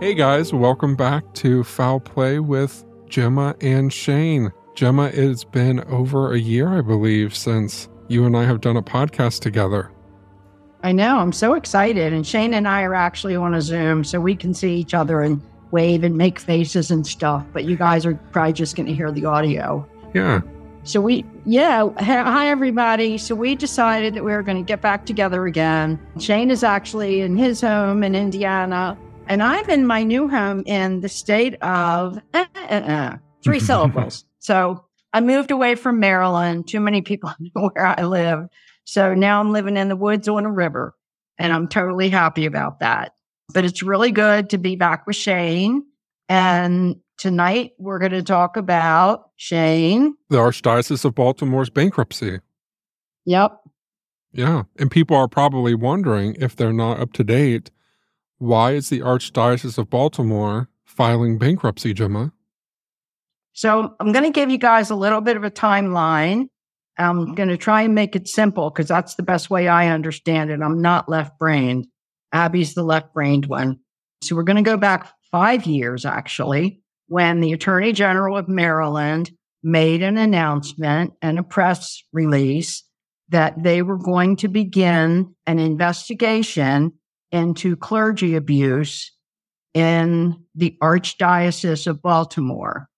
Hey guys, welcome back to Foul Play with Gemma and Shane. Gemma, it's been over a year, I believe, since you and I have done a podcast together. I know. I'm so excited. And Shane and I are actually on a Zoom so we can see each other and wave and make faces and stuff. But you guys are probably just going to hear the audio. Yeah. So we, yeah. Hi, everybody. So we decided that we were going to get back together again. Shane is actually in his home in Indiana and I'm in my new home in the state of uh, uh, uh, three syllables. So I moved away from Maryland. Too many people know where I live. So now I'm living in the woods on a river, and I'm totally happy about that. But it's really good to be back with Shane. And tonight we're going to talk about Shane, the Archdiocese of Baltimore's bankruptcy. Yep. Yeah. And people are probably wondering if they're not up to date why is the Archdiocese of Baltimore filing bankruptcy, Gemma? So I'm going to give you guys a little bit of a timeline. I'm uh-huh. going to try and make it simple because that's the best way I understand it. I'm not left brained. Abby's the left brained one. So we're going to go back five years, actually, when the Attorney General of Maryland made an announcement and a press release that they were going to begin an investigation into clergy abuse in the Archdiocese of Baltimore.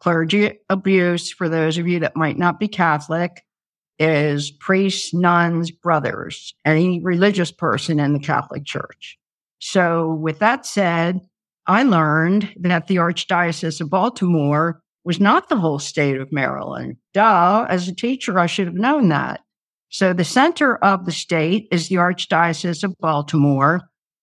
Clergy abuse, for those of you that might not be Catholic, is priests, nuns, brothers, any religious person in the Catholic Church. So, with that said, I learned that the Archdiocese of Baltimore was not the whole state of Maryland. Duh, as a teacher, I should have known that. So the center of the state is the Archdiocese of Baltimore.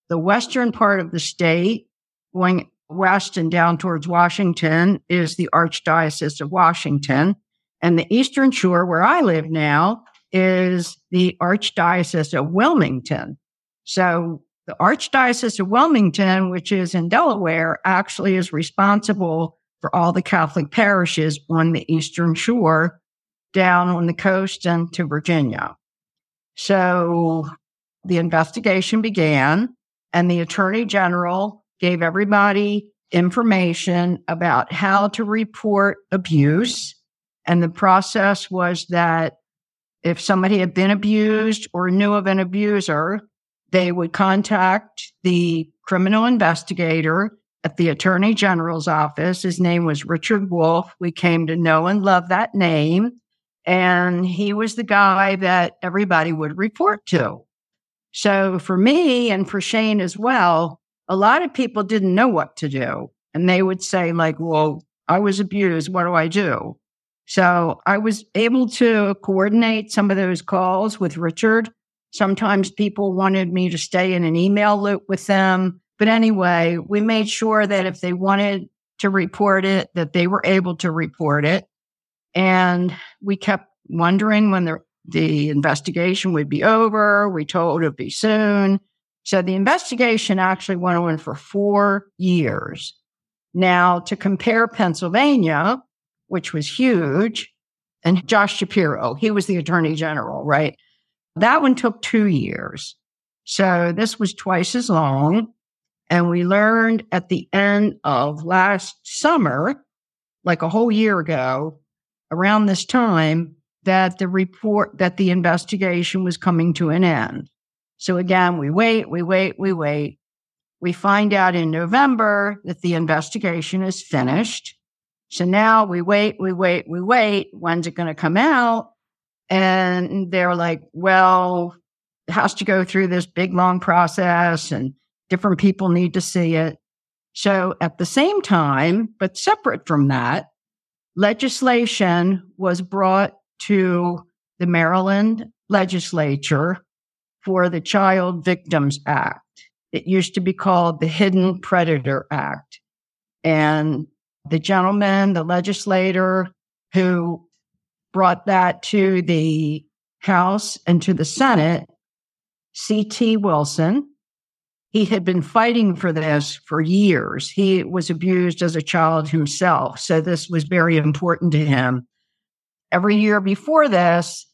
The western part of the state, going west and down towards Washington, is the Archdiocese of Washington. And the eastern shore, where I live now, is the Archdiocese of Wilmington. So the Archdiocese of Wilmington, which is in Delaware, actually is responsible for all the Catholic parishes on the eastern shore down on the coast and to Virginia. So the investigation began, and the attorney general gave everybody information about how to report abuse. And the process was that if somebody had been abused or knew of an abuser, they would contact the criminal investigator at the attorney general's office. His name was Richard Wolf. We came to know and love that name. And he was the guy that everybody would report to. So for me and for Shane as well, a lot of people didn't know what to do. And they would say, like, well, I was abused. What do I do? So I was able to coordinate some of those calls with Richard. Sometimes people wanted me to stay in an email loop with them. But anyway, we made sure that if they wanted to report it, that they were able to report it. And we kept wondering when the, the investigation would be over. We told it would be soon. So the investigation actually went on for four years. Now, to compare Pennsylvania, which was huge, and Josh Shapiro, he was the attorney general, right? That one took two years. So this was twice as long. And we learned at the end of last summer, like a whole year ago, around this time, that the report, that the investigation was coming to an end. So again, we wait, we wait, we wait. We find out in November that the investigation is finished. So now we wait, we wait, we wait. When's it going to come out? And they're like, well, it has to go through this big, long process and different people need to see it. So at the same time, but separate from that, legislation was brought to the Maryland legislature for the Child Victims Act. It used to be called the Hidden Predator Act. And the gentleman, the legislator who brought that to the House and to the Senate, C.T. Wilson, he had been fighting for this for years. He was abused as a child himself. So this was very important to him. Every year before this,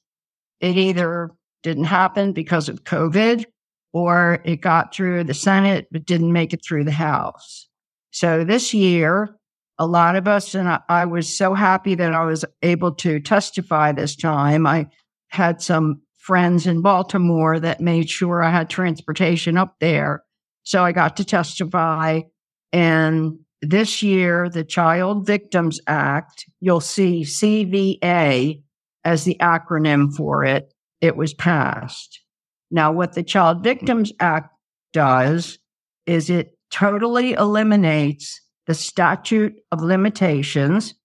it either didn't happen because of COVID or it got through the Senate, but didn't make it through the House. So this year, a lot of us, and I, I was so happy that I was able to testify this time. I had some friends in Baltimore that made sure I had transportation up there. So I got to testify. And this year, the Child Victims Act, you'll see CVA as the acronym for it, it was passed. Now, what the Child Victims Act does is it totally eliminates the statute of limitations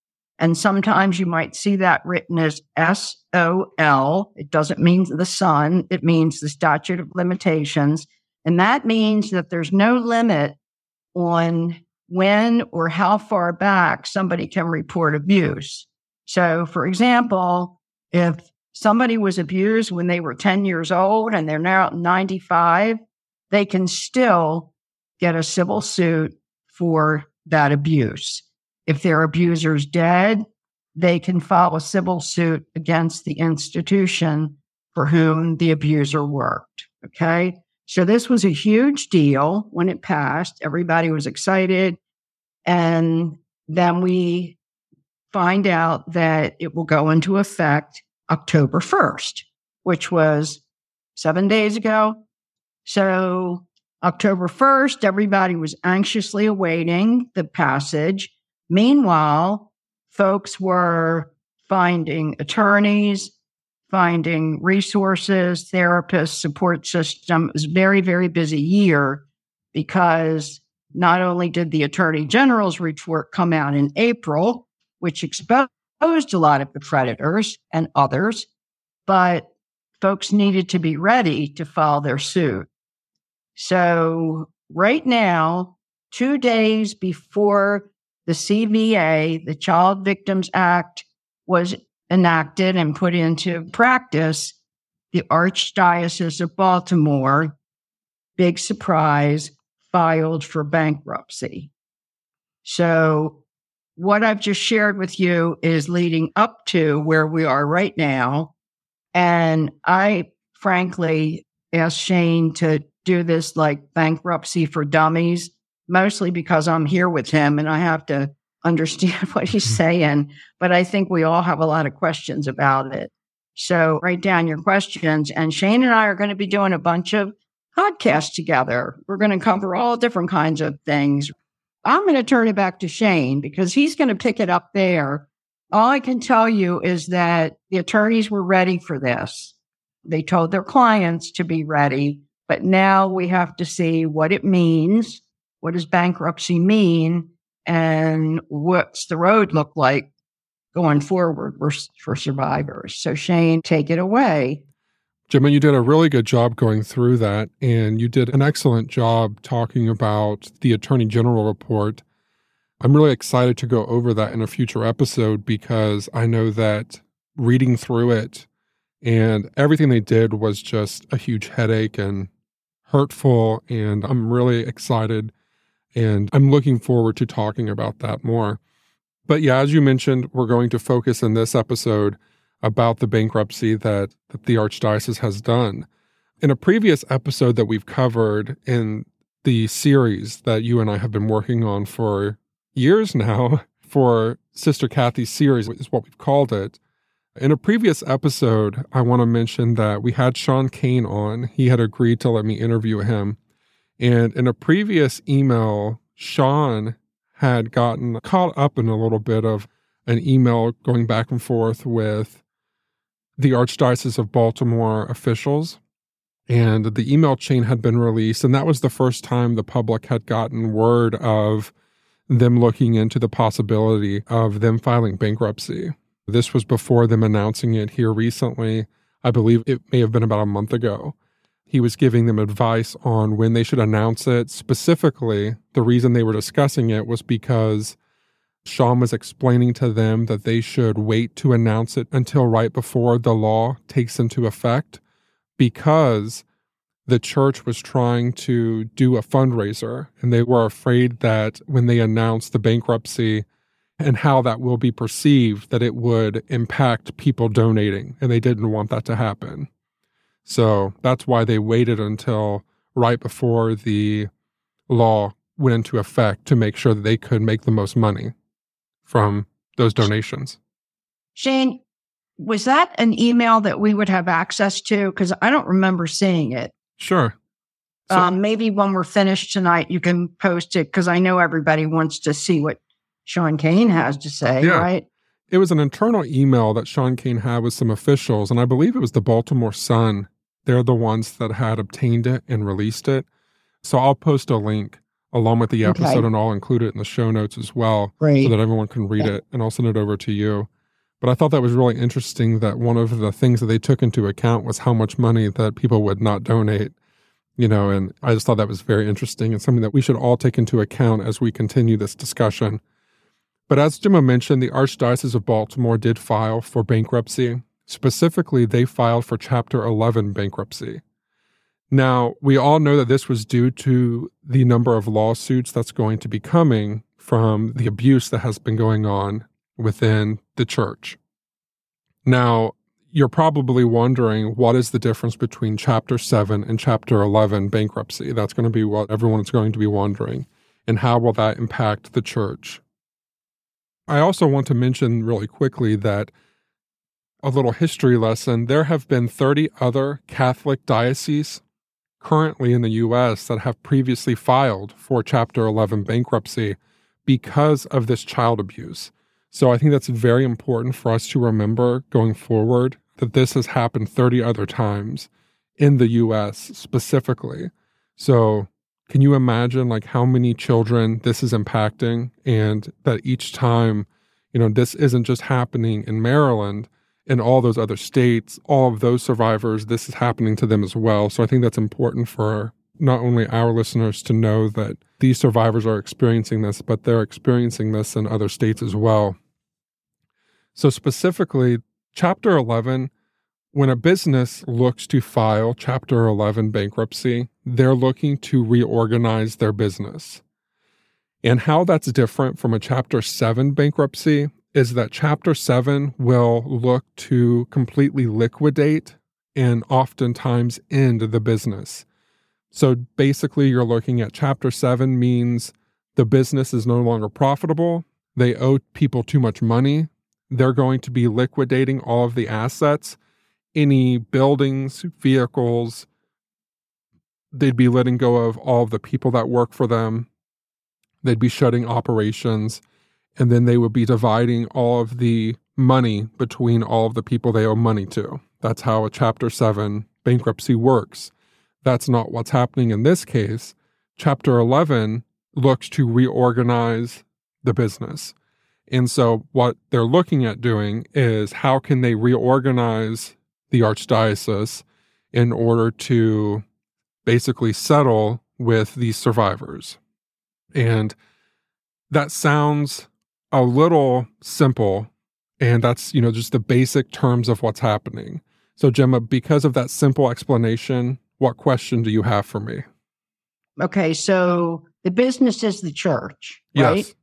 and sometimes you might see that written as S O L. It doesn't mean the sun, it means the statute of limitations. And that means that there's no limit on when or how far back somebody can report abuse. So, for example, if somebody was abused when they were 10 years old and they're now 95, they can still get a civil suit for that abuse. If their abuser's dead, they can file a civil suit against the institution for whom the abuser worked. Okay. So this was a huge deal when it passed. Everybody was excited. And then we find out that it will go into effect October 1st, which was seven days ago. So October 1st, everybody was anxiously awaiting the passage. Meanwhile, folks were finding attorneys, finding resources, therapists, support system. It was very, very busy year because not only did the Attorney General's report come out in April, which exposed a lot of the predators and others, but folks needed to be ready to file their suit. So, right now, two days before the CVA, the Child Victims Act, was enacted and put into practice, the Archdiocese of Baltimore, big surprise, filed for bankruptcy. So, what I've just shared with you is leading up to where we are right now. And I frankly asked Shane to do this like bankruptcy for dummies mostly because I'm here with him and I have to understand what he's mm-hmm. saying. But I think we all have a lot of questions about it. So write down your questions. And Shane and I are going to be doing a bunch of podcasts together. We're going to cover all different kinds of things. I'm going to turn it back to Shane because he's going to pick it up there. All I can tell you is that the attorneys were ready for this. They told their clients to be ready, but now we have to see what it means what does bankruptcy mean? And what's the road look like going forward for, survivors? So, Shane, take it away. Gemma, you did a really good job going through that, and you did an excellent job talking about the Attorney General report. I'm really excited to go over that in a future episode because I know that reading through it and everything they did was just a huge headache and hurtful. And I'm really excited and I'm looking forward to talking about that more. But yeah, as you mentioned, we're going to focus in this episode about the bankruptcy that, that the Archdiocese has done. In a previous episode that we've covered in the series that you and I have been working on for years now for Sister Cathy's series, is what we've called it. In a previous episode, I want to mention that we had Sean Caine on. He had agreed to let me interview him. And in a previous email, Sean had gotten caught up in a little bit of an email going back and forth with the Archdiocese of Baltimore officials. And the email chain had been released. And that was the first time the public had gotten word of them looking into the possibility of them filing bankruptcy. This was before them announcing it here recently. I believe it may have been about a month ago. He was giving them advice on when they should announce it. Specifically, the reason they were discussing it was because Sean was explaining to them that they should wait to announce it until right before the law takes into effect because the church was trying to do a fundraiser and they were afraid that when they announced the bankruptcy and how that will be perceived that it would impact people donating and they didn't want that to happen. So that's why they waited until right before the law went into effect to make sure that they could make the most money from those donations. Shane, was that an email that we would have access to? Because I don't remember seeing it. Sure. So, um, maybe when we're finished tonight, you can post it because I know everybody wants to see what Sean Caine has to say, yeah. right? It was an internal email that Sean Caine had with some officials, and I believe it was the Baltimore Sun. They're the ones that had obtained it and released it. So I'll post a link along with the episode, okay. and I'll include it in the show notes as well, Great. so that everyone can read yeah. it, and I'll send it over to you. But I thought that was really interesting that one of the things that they took into account was how much money that people would not donate. You know, and I just thought that was very interesting and something that we should all take into account as we continue this discussion. But as Gemma mentioned, the Archdiocese of Baltimore did file for bankruptcy. Specifically, they filed for Chapter 11 bankruptcy. Now, we all know that this was due to the number of lawsuits that's going to be coming from the abuse that has been going on within the church. Now, you're probably wondering what is the difference between chapter 7 and chapter 11 bankruptcy? That's going to be what everyone is going to be wondering. And how will that impact the church? I also want to mention really quickly that a little history lesson there have been 30 other Catholic dioceses currently in the US that have previously filed for Chapter 11 bankruptcy because of this child abuse. So I think that's very important for us to remember going forward that this has happened 30 other times in the US specifically. So can you imagine like how many children this is impacting and that each time, you know, this isn't just happening in Maryland, in all those other states, all of those survivors, this is happening to them as well. So I think that's important for not only our listeners to know that these survivors are experiencing this, but they're experiencing this in other states as well. So, specifically, Chapter 11, when a business looks to file Chapter 11 bankruptcy, they're looking to reorganize their business. And how that's different from a Chapter 7 bankruptcy is that chapter seven will look to completely liquidate and oftentimes end the business. So basically, you're looking at chapter seven means the business is no longer profitable. They owe people too much money. They're going to be liquidating all of the assets, any buildings, vehicles. They'd be letting go of all of the people that work for them. They'd be shutting operations and then they would be dividing all of the money between all of the people they owe money to. That's how a Chapter 7 bankruptcy works. That's not what's happening in this case. Chapter 11 looks to reorganize the business. And so, what they're looking at doing is how can they reorganize the archdiocese in order to basically settle with these survivors. And that sounds a little simple. And that's, you know, just the basic terms of what's happening. So, Gemma, because of that simple explanation, what question do you have for me? Okay. So the business is the church, right? Yes.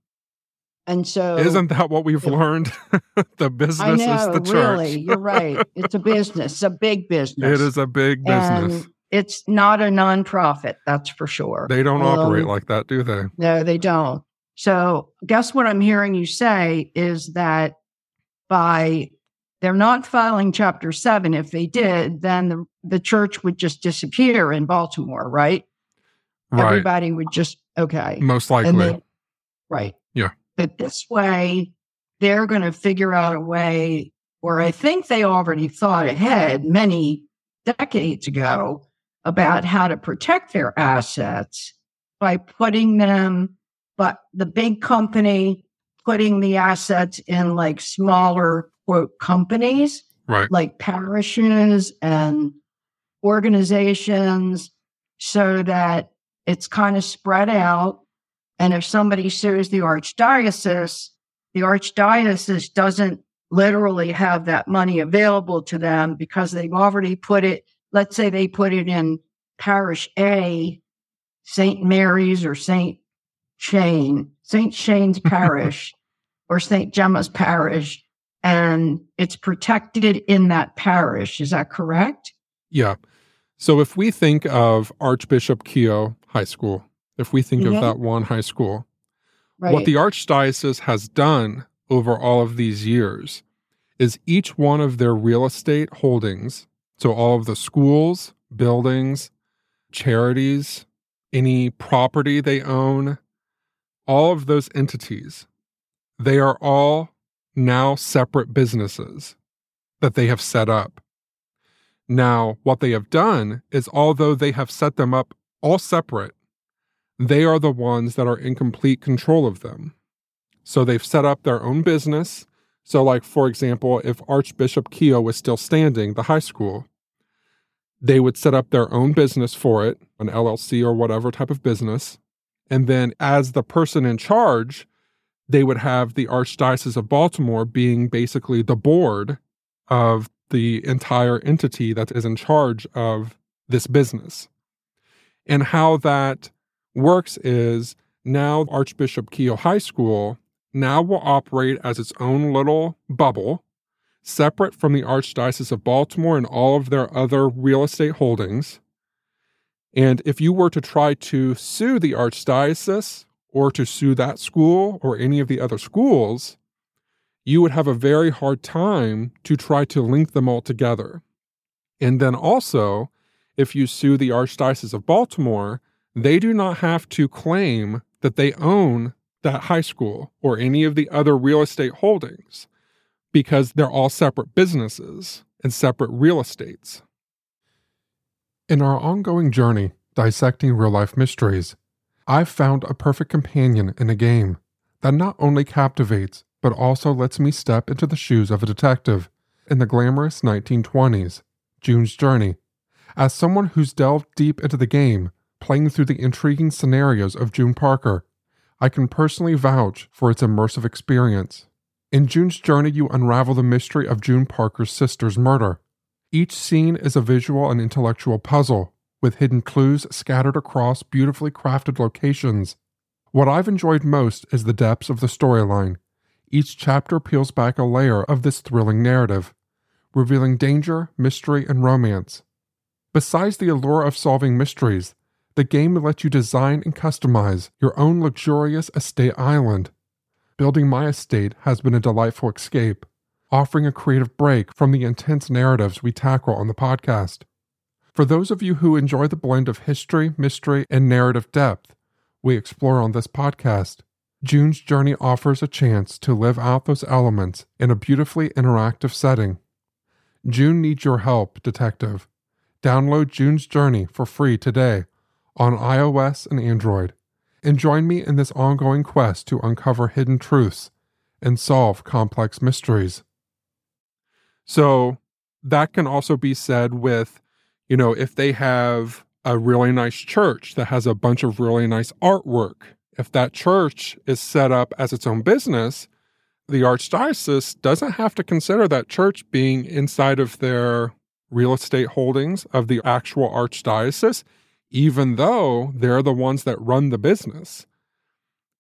And so isn't that what we've learned? the business know, is the church. Really, you're right. It's a business, a big business. It is a big business. And it's not a nonprofit, that's for sure. They don't operate like that, do they? No, they don't. So, guess what I'm hearing you say is that by they're not filing chapter 7 if they did then the, the church would just disappear in Baltimore, right? Right. Everybody would just okay. Most likely. they- right. Yeah. But this way, they're going to figure out a way, or I think they already thought ahead many decades ago about how to protect their assets by putting them, but the big company putting the assets in like smaller quote companies right. like parishes and organizations so that it's kind of spread out. And if somebody sues the archdiocese, the archdiocese doesn't literally have that money available to them because they've already put it, let's say they put it in parish A, St. Mary's or St. Shane, St. Shane's parish or St. Gemma's parish, and it's protected in that parish. Is that correct? Yeah. So if we think of Archbishop Keough High School, if we think Mhm. of that one high school, Right. what the Archdiocese has done over all of these years is each one of their real estate holdings, so all of the schools, buildings, charities, any property they own, all of those entities, they are all now separate businesses that they have set up. Now, what they have done is, although they have set them up all separate, they are the ones that are in complete control of them. So they've set up their own business. So, like, for example, if Archbishop Keough was still standing, the high school, they would set up their own business for it, an LLC or whatever type of business. And then, as the person in charge, they would have the Archdiocese of Baltimore being basically the board of the entire entity that is in charge of this business. And how that works is now Archbishop Keough High School now will operate as its own little bubble, separate from the Archdiocese of Baltimore and all of their other real estate holdings. And if you were to try to sue the Archdiocese or to sue that school or any of the other schools, you would have a very hard time to try to link them all together. And then also, if you sue the Archdiocese of Baltimore, they do not have to claim that they own that high school or any of the other real estate holdings because they're all separate businesses and separate real estates. In our ongoing journey dissecting real life mysteries, I've found a perfect companion in a game that not only captivates but also lets me step into the shoes of a detective in the glamorous 1920s, June's Journey. As someone who's delved deep into the game, playing through the intriguing scenarios of June Parker, I can personally vouch for its immersive experience. In June's Journey, you unravel the mystery of June Parker's sister's murder. Each scene is a visual and intellectual puzzle, with hidden clues scattered across beautifully crafted locations. What I've enjoyed most is the depths of the storyline. Each chapter peels back a layer of this thrilling narrative, revealing danger, mystery, and romance. Besides the allure of solving mysteries, the game lets you design and customize your own luxurious estate island. Building my estate has been a delightful escape, offering a creative break from the intense narratives we tackle on the podcast. For those of you who enjoy the blend of history, mystery, and narrative depth we explore on this podcast, June's Journey offers a chance to live out those elements in a beautifully interactive setting. June needs your help, Detective. Download June's Journey for free today on iOS and Android, and join me in this ongoing quest to uncover hidden truths and solve complex mysteries. So, that can also be said with, you know, if they have a really nice church that has a bunch of really nice artwork, if that church is set up as its own business, the archdiocese doesn't have to consider that church being inside of their real estate holdings of the actual archdiocese, even though they're the ones that run the business.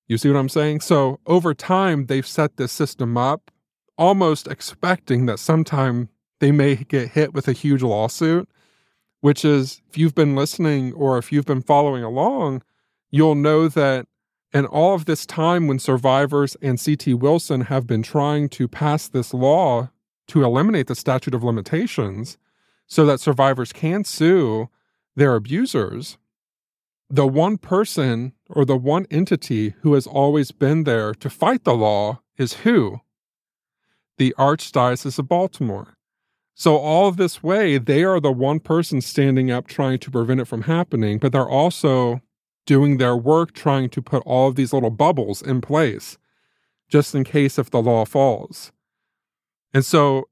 You see what I'm saying? So over time, they've set this system up, almost expecting that sometime they may get hit with a huge lawsuit. which is if you've been listening or if you've been following along, you'll know that in all of this time when survivors and CT Wilson have been trying to pass this law to eliminate the statute of limitations so that survivors can sue their abusers, the one person or the one entity who has always been there to fight the law is who? The Archdiocese of Baltimore. So, all this way, they are the one person standing up trying to prevent it from happening, but they're also doing their work trying to put all of these little bubbles in place just in case if the law falls. And so,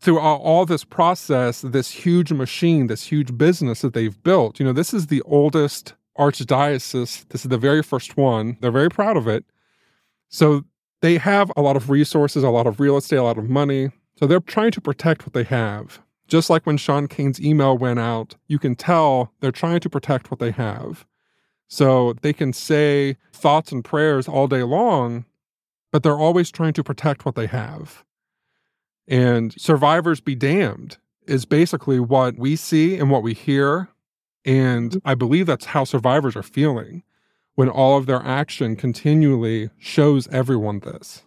throughout all this process, this huge machine, this huge business that they've built, you know, this is the oldest archdiocese. This is the very first one. They're very proud of it. So, they have a lot of resources, a lot of real estate, a lot of money. So they're trying to protect what they have. Just like when Sean Caine's email went out, you can tell they're trying to protect what they have. So they can say thoughts and prayers all day long, but they're always trying to protect what they have. And survivors be damned is basically what we see and what we hear. And I believe that's how survivors are feeling when all of their action continually shows everyone this.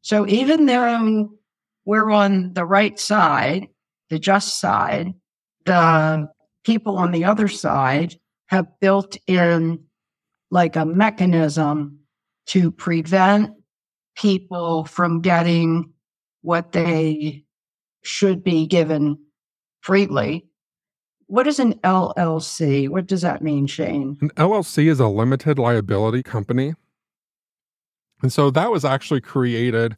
So even though we're on the right side, the just side, the people on the other side have built in like a mechanism to prevent people from getting what they should be given freely what is an LLC? What does that mean, Shane? An LLC is a limited liability company. And so that was actually created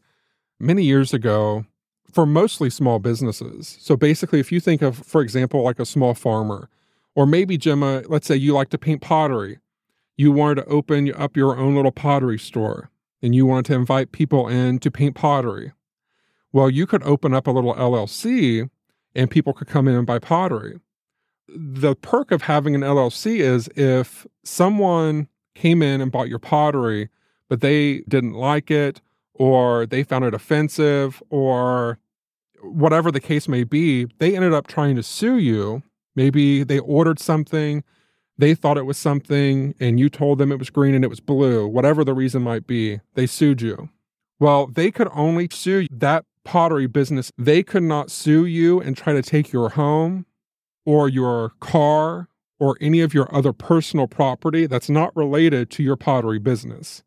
many years ago for mostly small businesses. So basically, if you think of, for example, like a small farmer, or maybe Gemma, let's say you like to paint pottery, you wanted to open up your own little pottery store and you wanted to invite people in to paint pottery. Well, you could open up a little LLC and people could come in and buy pottery the perk of having an LLC is if someone came in and bought your pottery, but they didn't like it, or they found it offensive, or whatever the case may be, they ended up trying to sue you. Maybe they ordered something, they thought it was something, and you told them it was green and it was blue, whatever the reason might be, they sued you. Well, they could only sue that pottery business. They could not sue you and try to take your home or your car or any of your other personal property that's not related to your pottery business.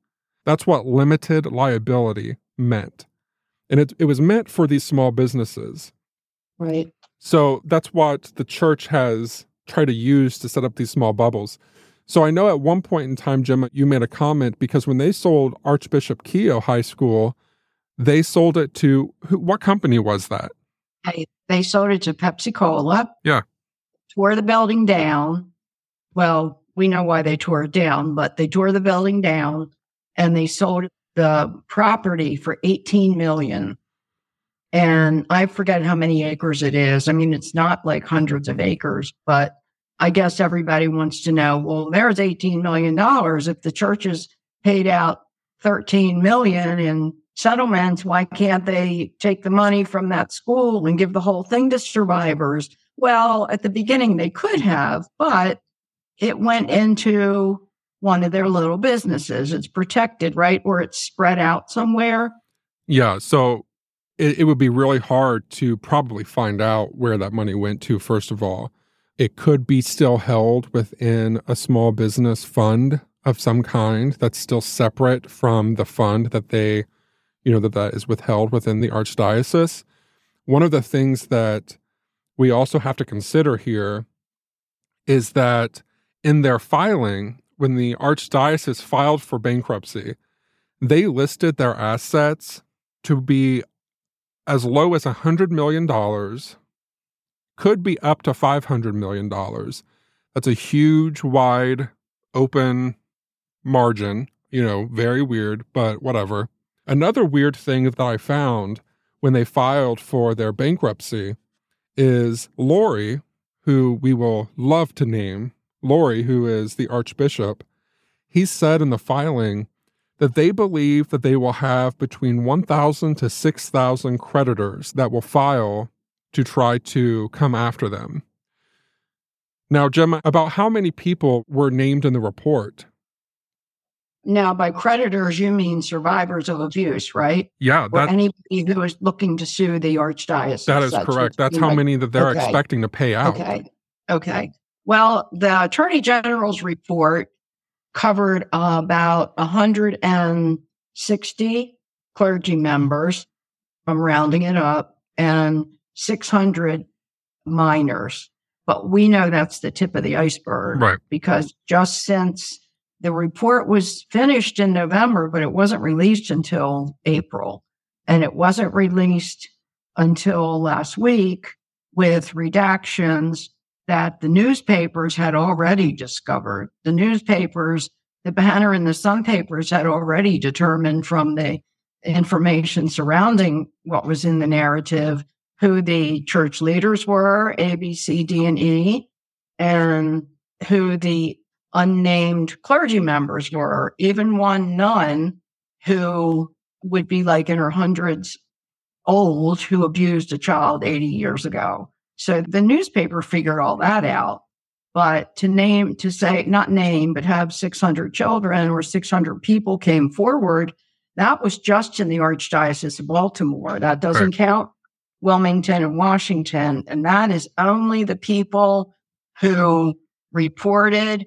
That's what limited liability meant. And it, it was meant for these small businesses. Right. So that's what the church has tried to use to set up these small bubbles. So I know at one point in time, Jim, you made a comment because when they sold Archbishop Keough High School, they sold it to who, what company was that? Hey, they sold it to Pepsi Cola. Yeah tore the building down. Well, we know why they tore it down, but they tore the building down and they sold the property for 18 million. And I forget how many acres it is. I mean, it's not like hundreds of acres, but I guess everybody wants to know, well, there's 18 million dollars. If the churches paid out 13 million in settlements, why can't they take the money from that school and give the whole thing to survivors? Well, at the beginning, they could have, but it went into one of their little businesses. It's protected, right? Or it's spread out somewhere. Yeah. So it, it would be really hard to probably find out where that money went to, first of all. It could be still held within a small business fund of some kind that's still separate from the fund that they, you know, that that is withheld within the archdiocese. One of the things that we also have to consider here is that in their filing, when the archdiocese filed for bankruptcy, they listed their assets to be as low as $100 million, could be up to $500 million. That's a huge, wide, open margin. You know, very weird, but whatever. Another weird thing that I found when they filed for their bankruptcy is Lori, who we will love to name, Lori, who is the Archbishop. He said in the filing that they believe that they will have between 1,000 to 6,000 creditors that will file to try to come after them. Now, Gemma, about how many people were named in the report? Now, by creditors, you mean survivors of abuse, right? Yeah, or anybody who is looking to sue the archdiocese. That is correct. That's how many that they're okay. expecting to pay out. Okay. Okay. Well, the Attorney General's report covered uh, about 160 clergy members, from rounding it up, and 600 minors. But we know that's the tip of the iceberg. Right. Because just since the report was finished in November, but it wasn't released until April. And it wasn't released until last week with redactions that the newspapers had already discovered. The newspapers, the Banner and the Sun papers had already determined from the information surrounding what was in the narrative who the church leaders were, A, B, C, D, and E, and who the unnamed clergy members were, even one nun who would be like in her hundreds old who abused a child 80 years ago. So the newspaper figured all that out. But to name, to say, not name, but have 600 children or 600 people came forward, that was just in the Archdiocese of Baltimore. That doesn't right. count Wilmington and Washington. And that is only the people who reported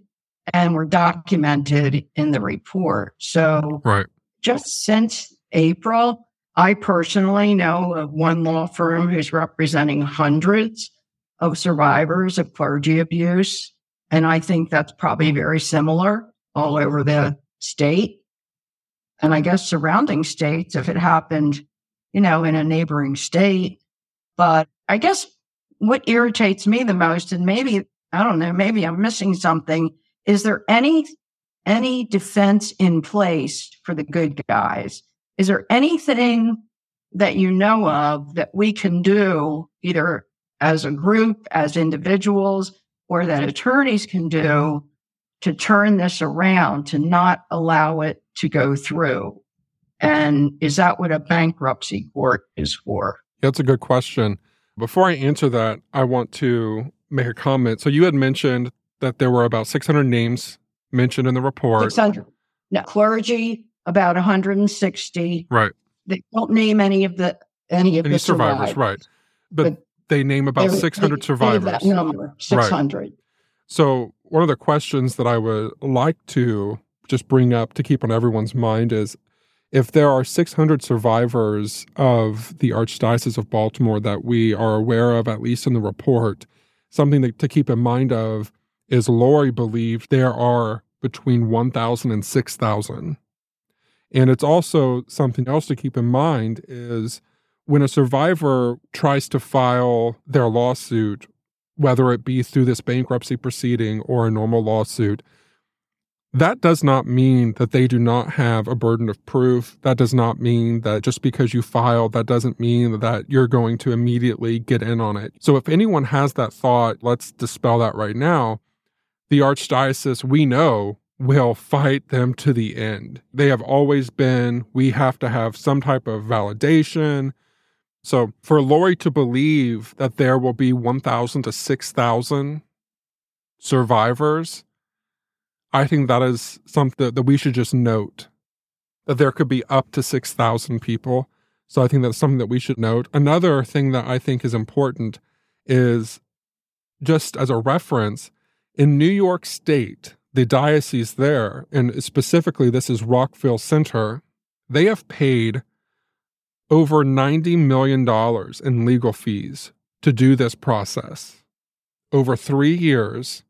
and were documented in the report. So right. just since April, I personally know of one law firm who's representing hundreds of survivors of clergy abuse. And I think that's probably very similar all over the state. And I guess surrounding states, if it happened, you know, in a neighboring state. But I guess what irritates me the most, and maybe, I don't know, maybe I'm missing something, is there any any defense in place for the good guys? Is there anything that you know of that we can do either as a group, as individuals, or that attorneys can do to turn this around, to not allow it to go through? And is that what a bankruptcy court is for? That's a good question. Before I answer that, I want to make a comment. So you had mentioned that there were about 600 names mentioned in the report. 600. Now, clergy, about 160. Right. They don't name any of the any of any the survivors, survivors. right? But, but, they name about 600 they, survivors. that number, 600. Right. So one of the questions that I would like to just bring up to keep on everyone's mind is if there are 600 survivors of the Archdiocese of Baltimore that we are aware of, at least in the report, something to, to keep in mind of is Lori believed there are between 1,000 and 6,000. And it's also something else to keep in mind is when a survivor tries to file their lawsuit, whether it be through this bankruptcy proceeding or a normal lawsuit, that does not mean that they do not have a burden of proof. That does not mean that just because you filed, that doesn't mean that you're going to immediately get in on it. So if anyone has that thought, let's dispel that right now the archdiocese we know will fight them to the end. They have always been, we have to have some type of validation. So for Lori to believe that there will be 1,000 to 6,000 survivors, I think that is something that we should just note that there could be up to 6,000 people. So I think that's something that we should note. Another thing that I think is important is just as a reference, in New York State, the diocese there, and specifically this is Rockville Centre, they have paid over $90 million in legal fees to do this process over three years.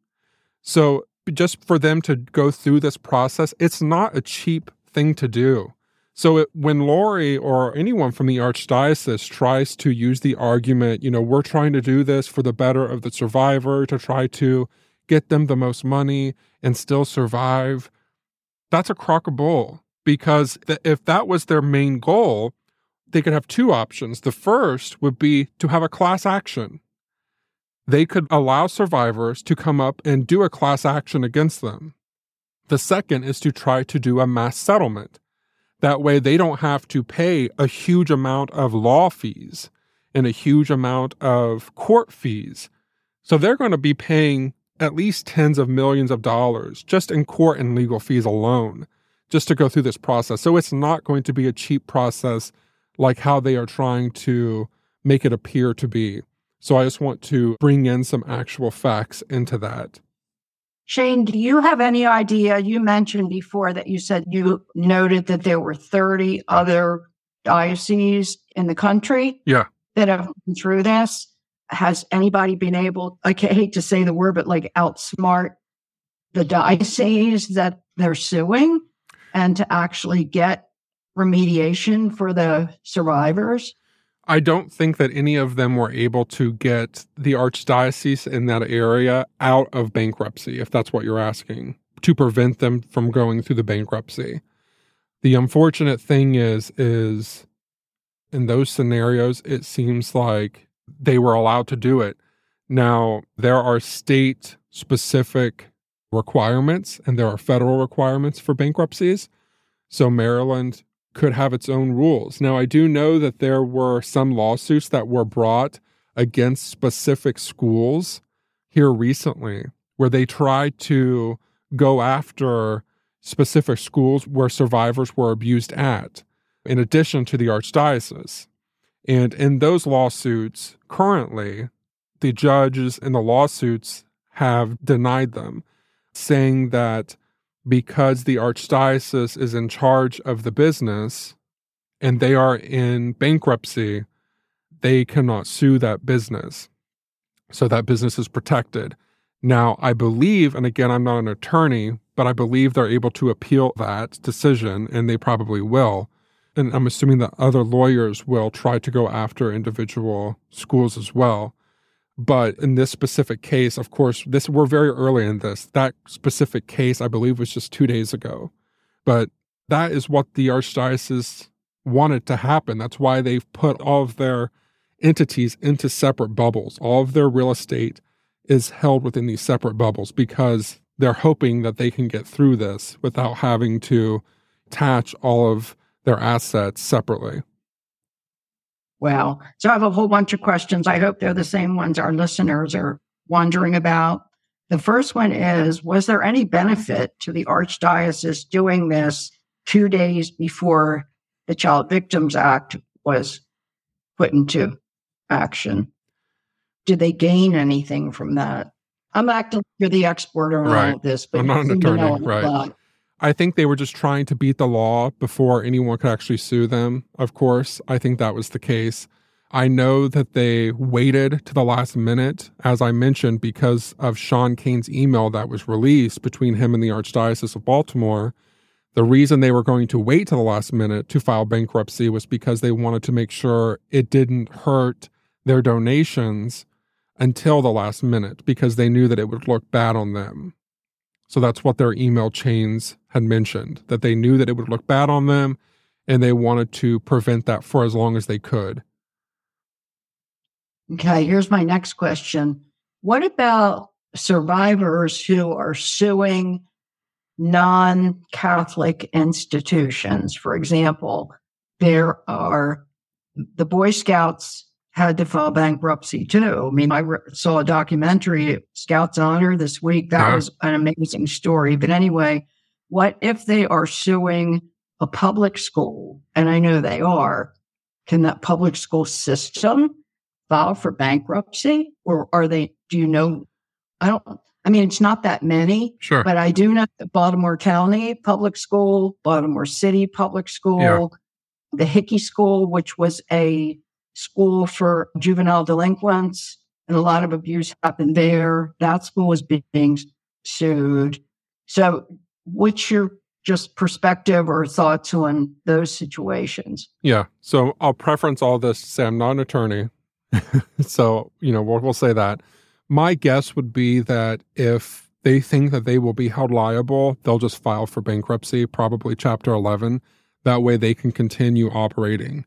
So, just for them to go through this process, it's not a cheap thing to do. So, it, when Lori or anyone from the archdiocese tries to use the argument, you know, we're trying to do this for the better of the survivor, to try to get them the most money and still survive, that's a crock of bull. Because if that was their main goal, they could have two options. The first would be to have a class action. They could allow survivors to come up and do a class action against them. The second is to try to do a mass settlement. That way, they don't have to pay a huge amount of law fees and a huge amount of court fees. So they're going to be paying at least tens of millions of dollars just in court and legal fees alone just to go through this process. So it's not going to be a cheap process like how they are trying to make it appear to be. So I just want to bring in some actual facts into that. Shane, do you have any idea? You mentioned before that you said you noted that there were 30 other dioceses in the country yeah. that have been through this. Has anybody been able, I hate to say the word, but like outsmart the dioceses that they're suing and to actually get remediation for the survivors? I don't think that any of them were able to get the archdiocese in that area out of bankruptcy, if that's what you're asking, to prevent them from going through the bankruptcy. The unfortunate thing is, is in those scenarios, it seems like they were allowed to do it. Now, there are state specific requirements and there are federal requirements for bankruptcies. So Maryland could have its own rules. Now, I do know that there were some lawsuits that were brought against specific schools here recently where they tried to go after specific schools where survivors were abused at, in addition to the archdiocese. And in those lawsuits, currently, the judges in the lawsuits have denied them, saying that because the archdiocese is in charge of the business and they are in bankruptcy, they cannot sue that business. So that business is protected. Now, I believe, and again, I'm not an attorney, but I believe they're able to appeal that decision, and they probably will. And I'm assuming that other lawyers will try to go after individual schools as well. But in this specific case, of course, this we're very early in this. That specific case, I believe, was just two days ago. But that is what the archdiocese wanted to happen. That's why they've put all of their entities into separate bubbles. All of their real estate is held within these separate bubbles because they're hoping that they can get through this without having to attach all of their assets separately. Well, so I have a whole bunch of questions. I hope they're the same ones our listeners are wondering about. The first one is Was there any benefit to the Archdiocese doing this two days before the Child Victims Act was put into action? Did they gain anything from that? I'm acting you're the expert on right. all of this, but I'm not an attorney, right? I think they were just trying to beat the law before anyone could actually sue them, of course. I think that was the case. I know that they waited to the last minute, as I mentioned, because of Sean Caine's email that was released between him and the Archdiocese of Baltimore. The reason they were going to wait to the last minute to file bankruptcy was because they wanted to make sure it didn't hurt their donations until the last minute because they knew that it would look bad on them. So that's what their email chains had mentioned that they knew that it would look bad on them and they wanted to prevent that for as long as they could. Okay, here's my next question. What about survivors who are suing non Catholic institutions? For example, there are the Boy Scouts had to file bankruptcy too. I mean, I re- saw a documentary, Scouts Honor, this week. That uh-huh. was an amazing story. But anyway, what if they are suing a public school? And I know they are. Can that public school system file for bankruptcy? Or are they, do you know? I don't, I mean, it's not that many. Sure. But I do know that Baltimore County Public School, Baltimore City Public School, yeah. the Hickey School, which was a school for juvenile delinquents, and a lot of abuse happened there. That school was being sued. So, what's your just perspective or thoughts on those situations? Yeah. So, I'll preference all this to say I'm not an attorney. so, you know, we'll, we'll say that. My guess would be that if they think that they will be held liable, they'll just file for bankruptcy, probably Chapter 11. That way they can continue operating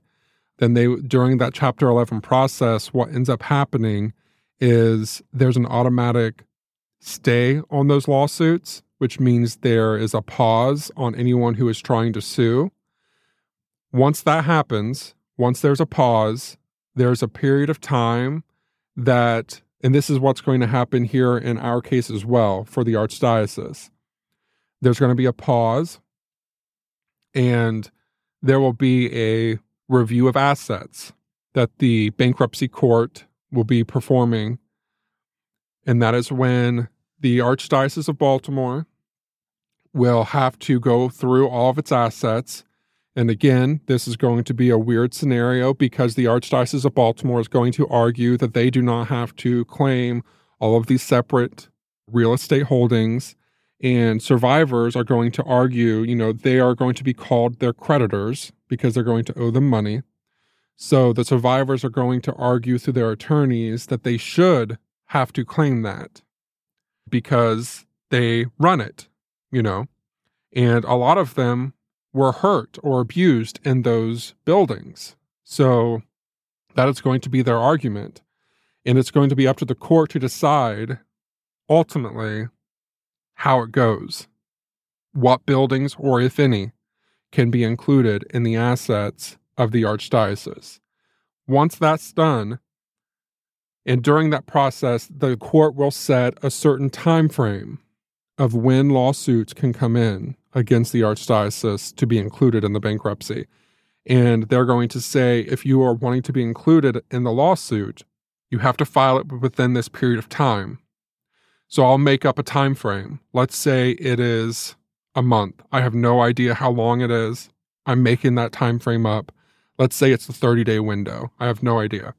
then they during that chapter 11 process what ends up happening is there's an automatic stay on those lawsuits which means there is a pause on anyone who is trying to sue once that happens once there's a pause there's a period of time that and this is what's going to happen here in our case as well for the Archdiocese. There's going to be a pause, and there will be a review of assets that the bankruptcy court will be performing. And that is when the Archdiocese of Baltimore will have to go through all of its assets. And again, this is going to be a weird scenario because the Archdiocese of Baltimore is going to argue that they do not have to claim all of these separate real estate holdings. And survivors are going to argue, you know, they are going to be called their creditors because they're going to owe them money. So the survivors are going to argue through their attorneys that they should have to claim that because they run it, you know. And a lot of them were hurt or abused in those buildings. So that is going to be their argument. And it's going to be up to the court to decide ultimately how it goes, what buildings, or if any, can be included in the assets of the archdiocese. Once that's done, and during that process, the court will set a certain time frame of when lawsuits can come in against the archdiocese to be included in the bankruptcy. And they're going to say if you are wanting to be included in the lawsuit, you have to file it within this period of time. So I'll make up a time frame. Let's say it is a month. I have no idea how long it is. I'm making that time frame up. Let's say it's the 30 day window. I have no idea.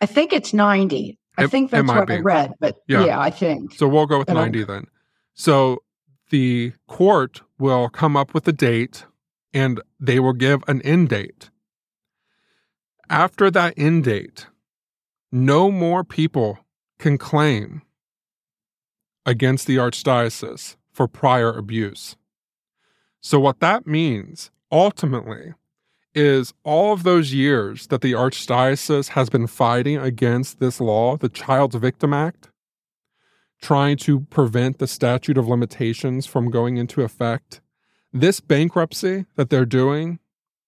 I think it's 90. I It- think that's what be. I read, but Yeah. yeah, I think. So we'll go with But I- 90 then. So the court will come up with a date and they will give an end date. After that end date, no more people can claim against the archdiocese for prior abuse. So, what that means ultimately is all of those years that the archdiocese has been fighting against this law, the Child Victim Act, trying to prevent the statute of limitations from going into effect, this bankruptcy that they're doing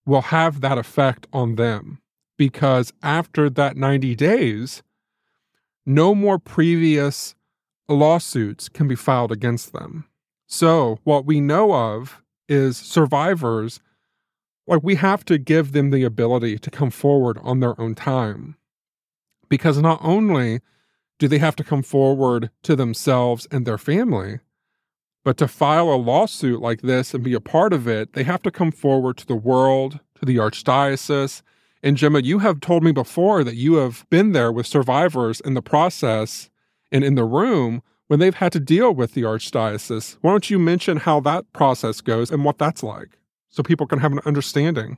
will have that effect on them because after that 90 days, no more previous lawsuits can be filed against them. So, what we know of is survivors, like, we have to give them the ability to come forward on their own time. Because not only do they have to come forward to themselves and their family, but to file a lawsuit like this and be a part of it, they have to come forward to the world, to the archdiocese. And Gemma, you have told me before that you have been there with survivors in the process and in the room when they've had to deal with the archdiocese. Why don't you mention how that process goes and what that's like so people can have an understanding?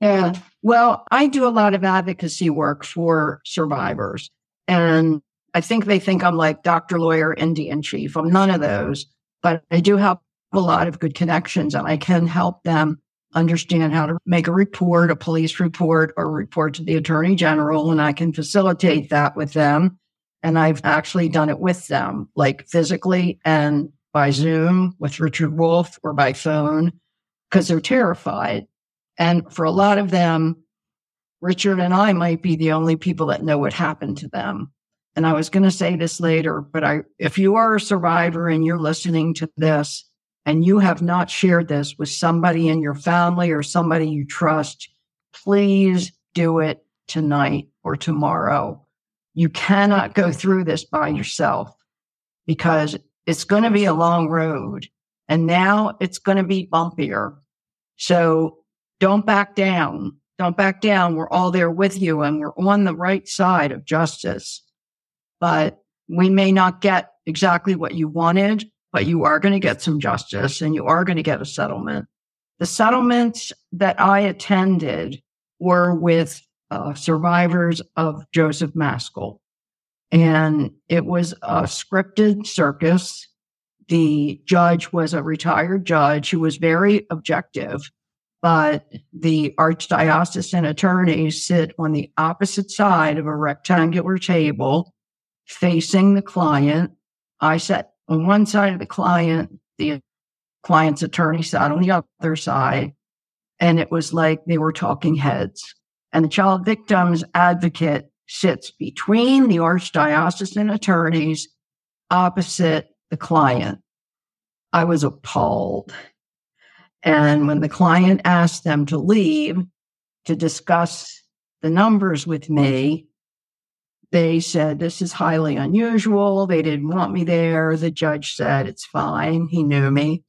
Yeah. Well, I do a lot of advocacy work for survivors. And I think they think I'm like doctor, lawyer, Indian chief. I'm none of those, but I do have a lot of good connections and I can help them understand how to make a report, a police report, or report to the attorney general. And I can facilitate that with them. And I've actually done it with them, like physically and by Zoom with Richard Wolf or by phone, because they're terrified. And for a lot of them, Richard and I might be the only people that know what happened to them. And I was going to say this later, but I, if you are a survivor and you're listening to this and you have not shared this with somebody in your family or somebody you trust, please do it tonight or tomorrow. You cannot go through this by yourself because it's going to be a long road and now it's going to be bumpier. So don't back down. Don't back down. We're all there with you and we're on the right side of justice. But we may not get exactly what you wanted, but you are going to get some justice and you are going to get a settlement. The settlements that I attended were with uh, survivors of Joseph Maskell. And it was a scripted circus. The judge was a retired judge who was very objective but the archdiocesan attorneys sit on the opposite side of a rectangular table facing the client. I sat on one side of the client, the client's attorney sat on the other side, and it was like they were talking heads. And the child victims advocate sits between the archdiocesan attorneys opposite the client. I was appalled. And when the client asked them to leave to discuss the numbers with me, they said, This is highly unusual. They didn't want me there. The judge said, It's fine. He knew me.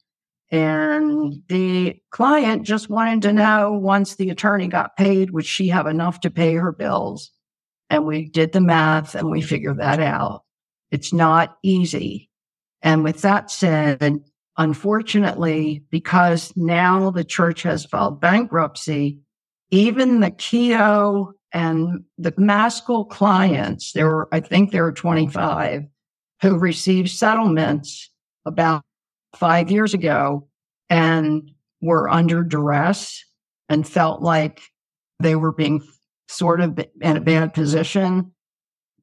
And the client just wanted to know once the attorney got paid, would she have enough to pay her bills? And we did the math and we figured that out. It's not easy. And with that said, unfortunately, because now the church has filed bankruptcy, even the Keough and the Maskell clients, there were, I think there were 25 who received settlements about five years ago and were under duress and felt like they were being sort of in a bad position.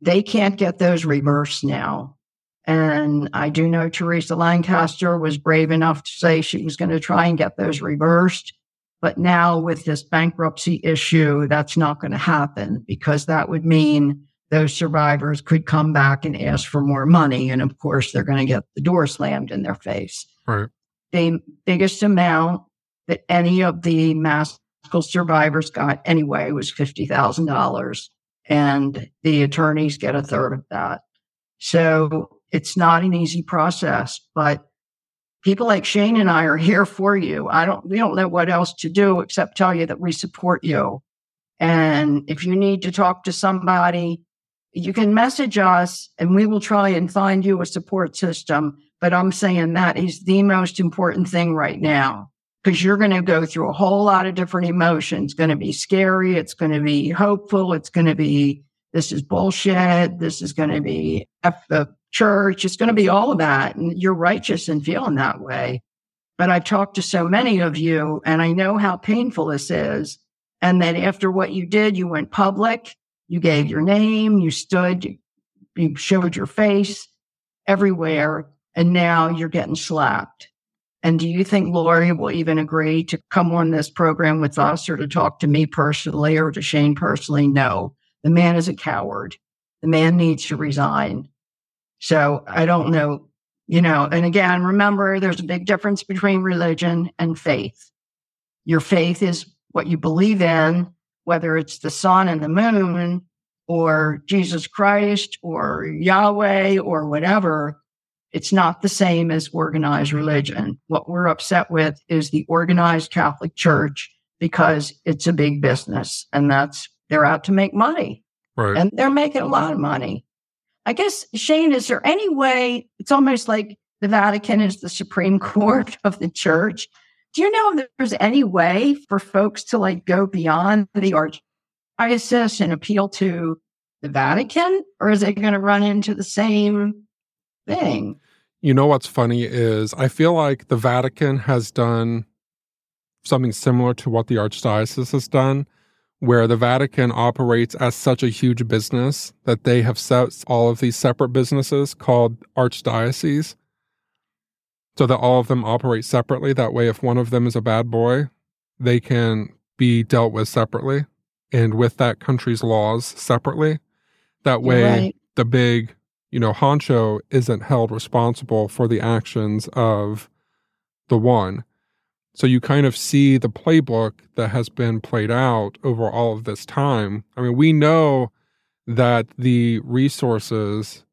They can't get those reversed now. And I do know Teresa Lancaster was brave enough to say she was going to try and get those reversed. But now with this bankruptcy issue, that's not going to happen because that would mean those survivors could come back and ask for more money. And of course, they're going to get the door slammed in their face. Right. The biggest amount that any of the Maskell survivors got anyway was $50,000. And the attorneys get a third of that. So it's not an easy process, but people like Shane and I are here for you. I don't, we don't know what else to do except tell you that we support you. And if you need to talk to somebody, you can message us and we will try and find you a support system. But I'm saying that is the most important thing right now because you're going to go through a whole lot of different emotions. It's going to be scary. It's going to be hopeful. It's going to be, this is bullshit. This is going to be F the church. It's going to be all of that. And you're righteous in feeling that way. But I've talked to so many of you and I know how painful this is. And then after what you did, you went public, you gave your name, you stood, you showed your face everywhere. And now you're getting slapped. And do you think Lori will even agree to come on this program with us or to talk to me personally or to Shane personally? No, the man is a coward. The man needs to resign. So I don't know, you know, and again, remember there's a big difference between religion and faith. Your faith is what you believe in, whether it's the sun and the moon or Jesus Christ or Yahweh or whatever. It's not the same as organized religion. What we're upset with is the organized Catholic Church because it's a big business and that's, they're out to make money. Right. And they're making a lot of money. I guess, Shane, is there any way it's almost like the Vatican is the Supreme Court of the church? Do you know if there's any way for folks to like go beyond the archdiocese and appeal to the Vatican, or is it going to run into the same thing? You know what's funny is I feel like the Vatican has done something similar to what the archdiocese has done where the Vatican operates as such a huge business that they have set all of these separate businesses called archdioceses so that all of them operate separately. That way, if one of them is a bad boy, they can be dealt with separately and with that country's laws separately. That way, right. the big, you know, honcho isn't held responsible for the actions of the one. So you kind of see the playbook that has been played out over all of this time. I mean, we know that the resources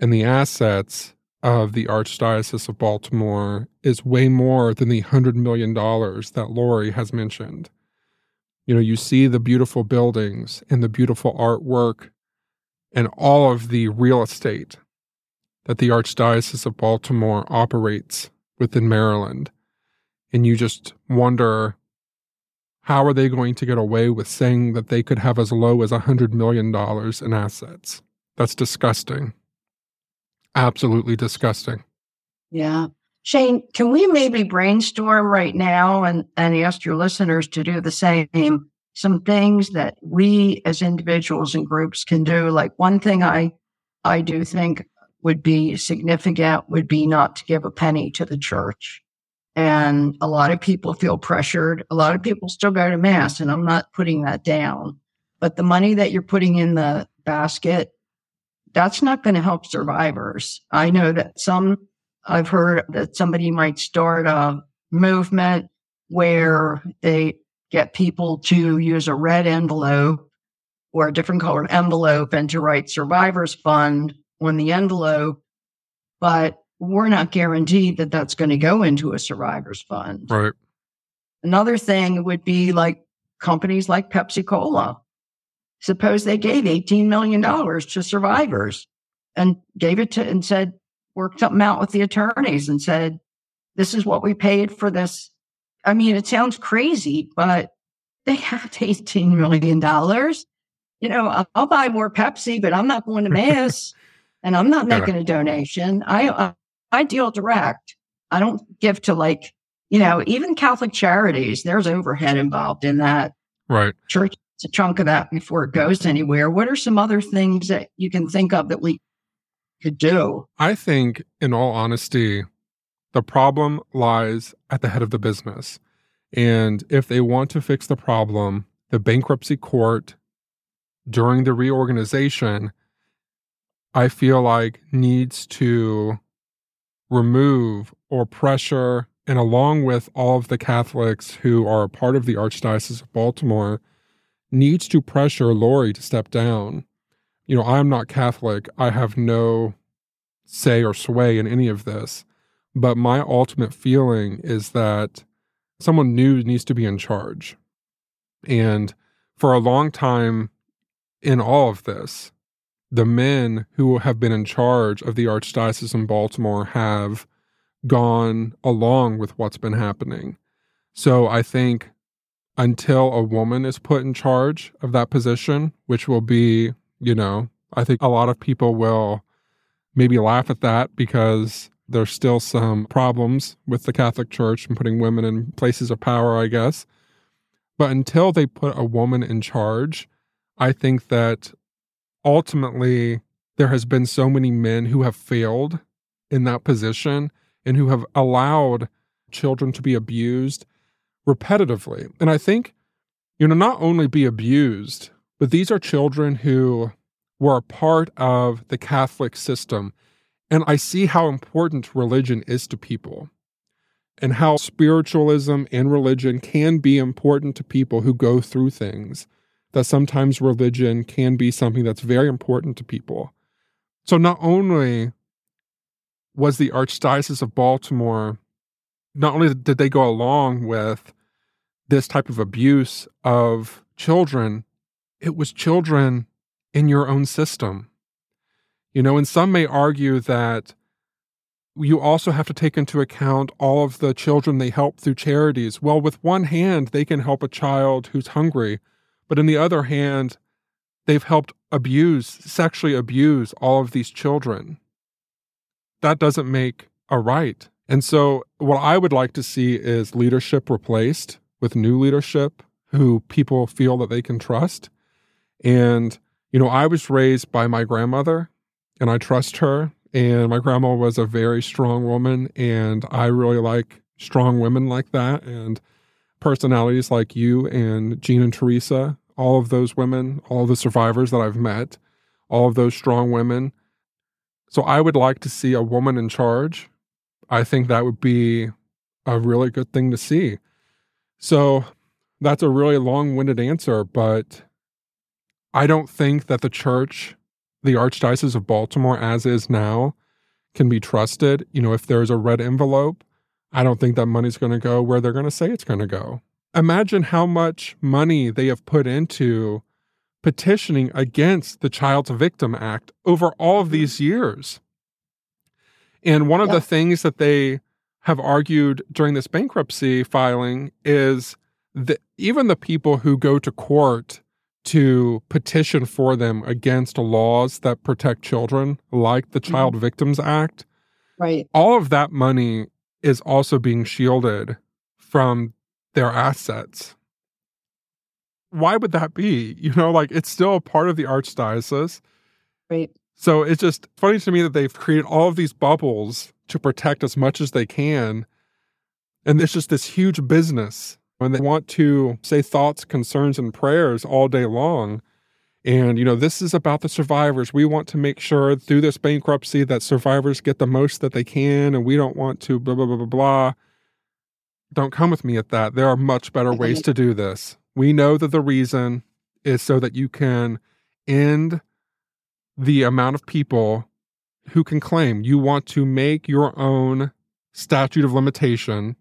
and the assets of the Archdiocese of Baltimore is way more than the $100 million that Lori has mentioned. You know, you see the beautiful buildings and the beautiful artwork and all of the real estate that the Archdiocese of Baltimore operates within Maryland and you just wonder how are they going to get away with saying that they could have as low as $100 million in assets? That's disgusting. Absolutely disgusting. Yeah. Shane, can we maybe brainstorm right now and, and ask your listeners to do the same? Some things that we as individuals and groups can do. Like one thing I I do think would be significant would be not to give a penny to the church. And a lot of people feel pressured. A lot of people still go to mass, and I'm not putting that down. but the money that you're putting in the basket, that's not going to help survivors. I know that some, I've heard that somebody might start a movement where they get people to use a red envelope or a different colored envelope and to write survivors fund on the envelope. But we're not guaranteed that that's going to go into a survivors fund. Right. Another thing would be like companies like Pepsi Cola. Suppose they gave $18 million to survivors and gave it to and said, worked something out with the attorneys and said, this is what we paid for this. I mean, it sounds crazy, but they have $18 million. You know, I'll, I'll buy more Pepsi, but I'm not going to Mass and I'm not making a donation. I, I, I deal direct. I don't give to like, you know, even Catholic charities, there's overhead involved in that. Right. Church a chunk of that before it goes anywhere. What are some other things that you can think of that we could do? I think, in all honesty, the problem lies at the head of the business. And if they want to fix the problem, the bankruptcy court during the reorganization, I feel like needs to remove or pressure, and along with all of the Catholics who are a part of the Archdiocese of Baltimore, needs to pressure Lori to step down. You know, I'm not Catholic. I have no say or sway in any of this. But my ultimate feeling is that someone new needs to be in charge. And for a long time in all of this, the men who have been in charge of the Archdiocese in Baltimore have gone along with what's been happening. So I think until a woman is put in charge of that position, which will be, you know, I think a lot of people will maybe laugh at that because there's still some problems with the Catholic Church and putting women in places of power, I guess. But until they put a woman in charge, I think that ultimately there has been so many men who have failed in that position and who have allowed children to be abused repetitively. And I think, you know, not only be abused, but these are children who were a part of the Catholic system. And I see how important religion is to people and how spiritualism and religion can be important to people who go through things, that sometimes religion can be something that's very important to people. So not only was the Archdiocese of Baltimore, not only did they go along with this type of abuse of children, it was children in your own system. You know, and some may argue that you also have to take into account all of the children they help through charities. Well, with one hand, they can help a child who's hungry, but in the other hand, they've helped abuse, sexually abuse all of these children. That doesn't make a right. And so, what I would like to see is leadership replaced with new leadership who people feel that they can trust. And, you know, I was raised by my grandmother and I trust her. And my grandma was a very strong woman. And I really like strong women like that and personalities like you and Jean and Teresa, all of those women, all the survivors that I've met, all of those strong women. So I would like to see a woman in charge. I think that would be a really good thing to see. So that's a really long winded answer, but I don't think that the church, the Archdiocese of Baltimore, as is now, can be trusted. You know, if there's a red envelope, I don't think that money's going to go where they're going to say it's going to go. Imagine how much money they have put into petitioning against the Child's Victim Act over all of these years. And one of yeah. the things that they have argued during this bankruptcy filing is that even the people who go to court to petition for them against laws that protect children, like the Child mm-hmm. Victims Act, right? All of that money is also being shielded from their assets. Why would that be? You know, like it's still a part of the archdiocese. Right. So it's just funny to me that they've created all of these bubbles to protect as much as they can. And it's just this huge business. When they want to say thoughts, concerns, and prayers all day long, And, you know, this is about the survivors. We want to make sure through this bankruptcy that survivors get the most that they can, and we don't want to blah, blah, blah, blah, blah. Don't come with me at that. There are much better ways to do this. We know that the reason is so that you can end the amount of people who can claim you want to make your own statute of limitation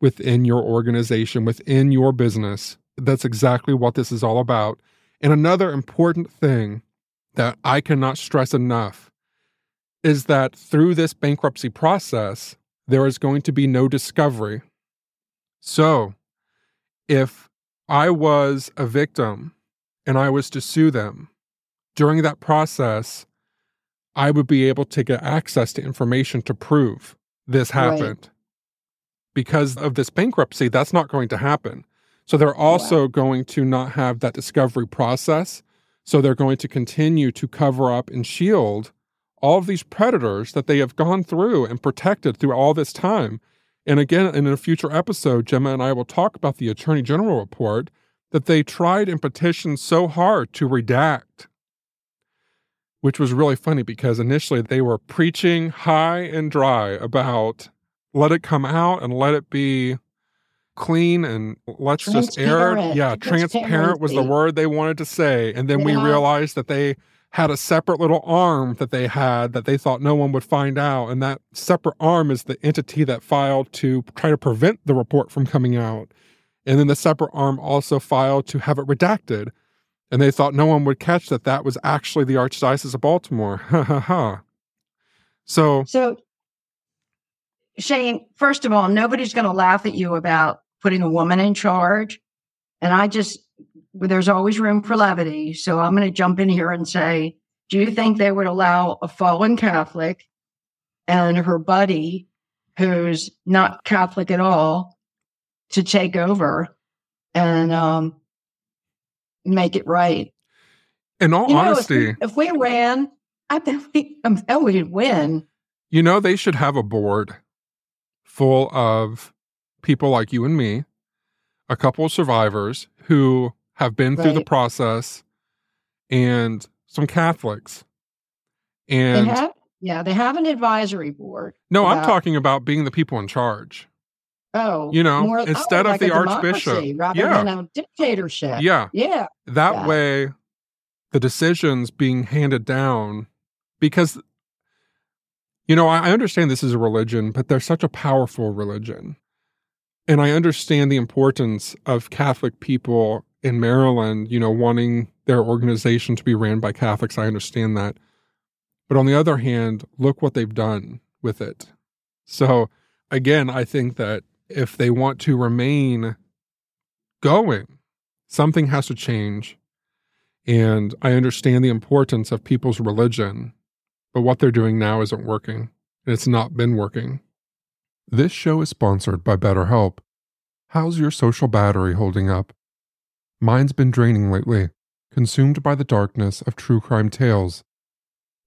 within your organization, within your business. That's exactly what this is all about. And another important thing that I cannot stress enough is that through this bankruptcy process, there is going to be no discovery. So, if I was a victim and I was to sue them, during that process, I would be able to get access to information to prove this happened. Right. Because of this bankruptcy, that's not going to happen. So they're also wow. going to not have that discovery process. So they're going to continue to cover up and shield all of these predators that they have gone through and protected through all this time. And again, in a future episode, Gemma and I will talk about the Attorney General report that they tried and petitioned so hard to redact, which was really funny because initially they were preaching high and dry about let it come out and let it be clean and let's just air it. Yeah, transparent was the word they wanted to say. And then yeah. we realized that they had a separate little arm that they had that they thought no one would find out. And that separate arm is the entity that filed to try to prevent the report from coming out. And then the separate arm also filed to have it redacted. And they thought no one would catch that that was actually the Archdiocese of Baltimore. Ha ha ha. So, so Shane, first of all, nobody's going to laugh at you about putting a woman in charge. And I just, there's always room for levity. So I'm going to jump in here and say, do you think they would allow a fallen Catholic and her buddy, who's not Catholic at all, to take over and um, make it right? In all you know, honesty, if we, if we, ran, I bet we, um, I bet we'd win. You know, they should have a board full of people like you and me, a couple of survivors who have been right. through the process, and some Catholics. And they have, yeah, they have an advisory board. No, about, I'm talking about being the people in charge. Oh, you know, more, oh, instead oh, of the archbishop, rather yeah. than a dictatorship. Yeah, yeah. That yeah. way, the decisions being handed down, because you know, I understand this is a religion, but they're such a powerful religion. And I understand the importance of Catholic people in Maryland, you know, wanting their organization to be ran by Catholics. I understand that. But on the other hand, look what they've done with it. So again, I think that if they want to remain going, something has to change. And I understand the importance of people's religion, but what they're doing now isn't working. And it's not been working. This show is sponsored by BetterHelp. How's your social battery holding up? Mine's been draining lately, consumed by the darkness of true crime tales.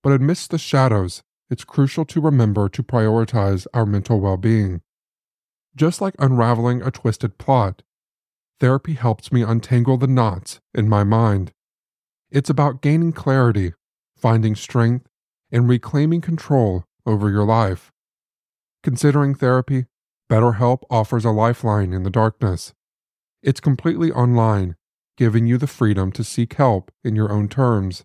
But amidst the shadows, it's crucial to remember to prioritize our mental well being. Just like unraveling a twisted plot, therapy helps me untangle the knots in my mind. It's about gaining clarity, finding strength, and reclaiming control over your life. Considering therapy, BetterHelp offers a lifeline in the darkness. It's completely online, giving you the freedom to seek help in your own terms.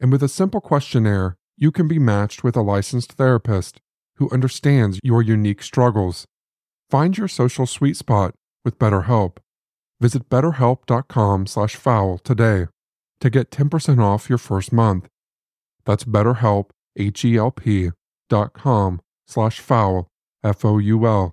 And with a simple questionnaire, you can be matched with a licensed therapist who understands your unique struggles. Find your social sweet spot with BetterHelp. Visit betterhelp.com/foul today to get 10% off your first month. That's BetterHelp, H-E-L-P dot com slash foul, F-O-U-L.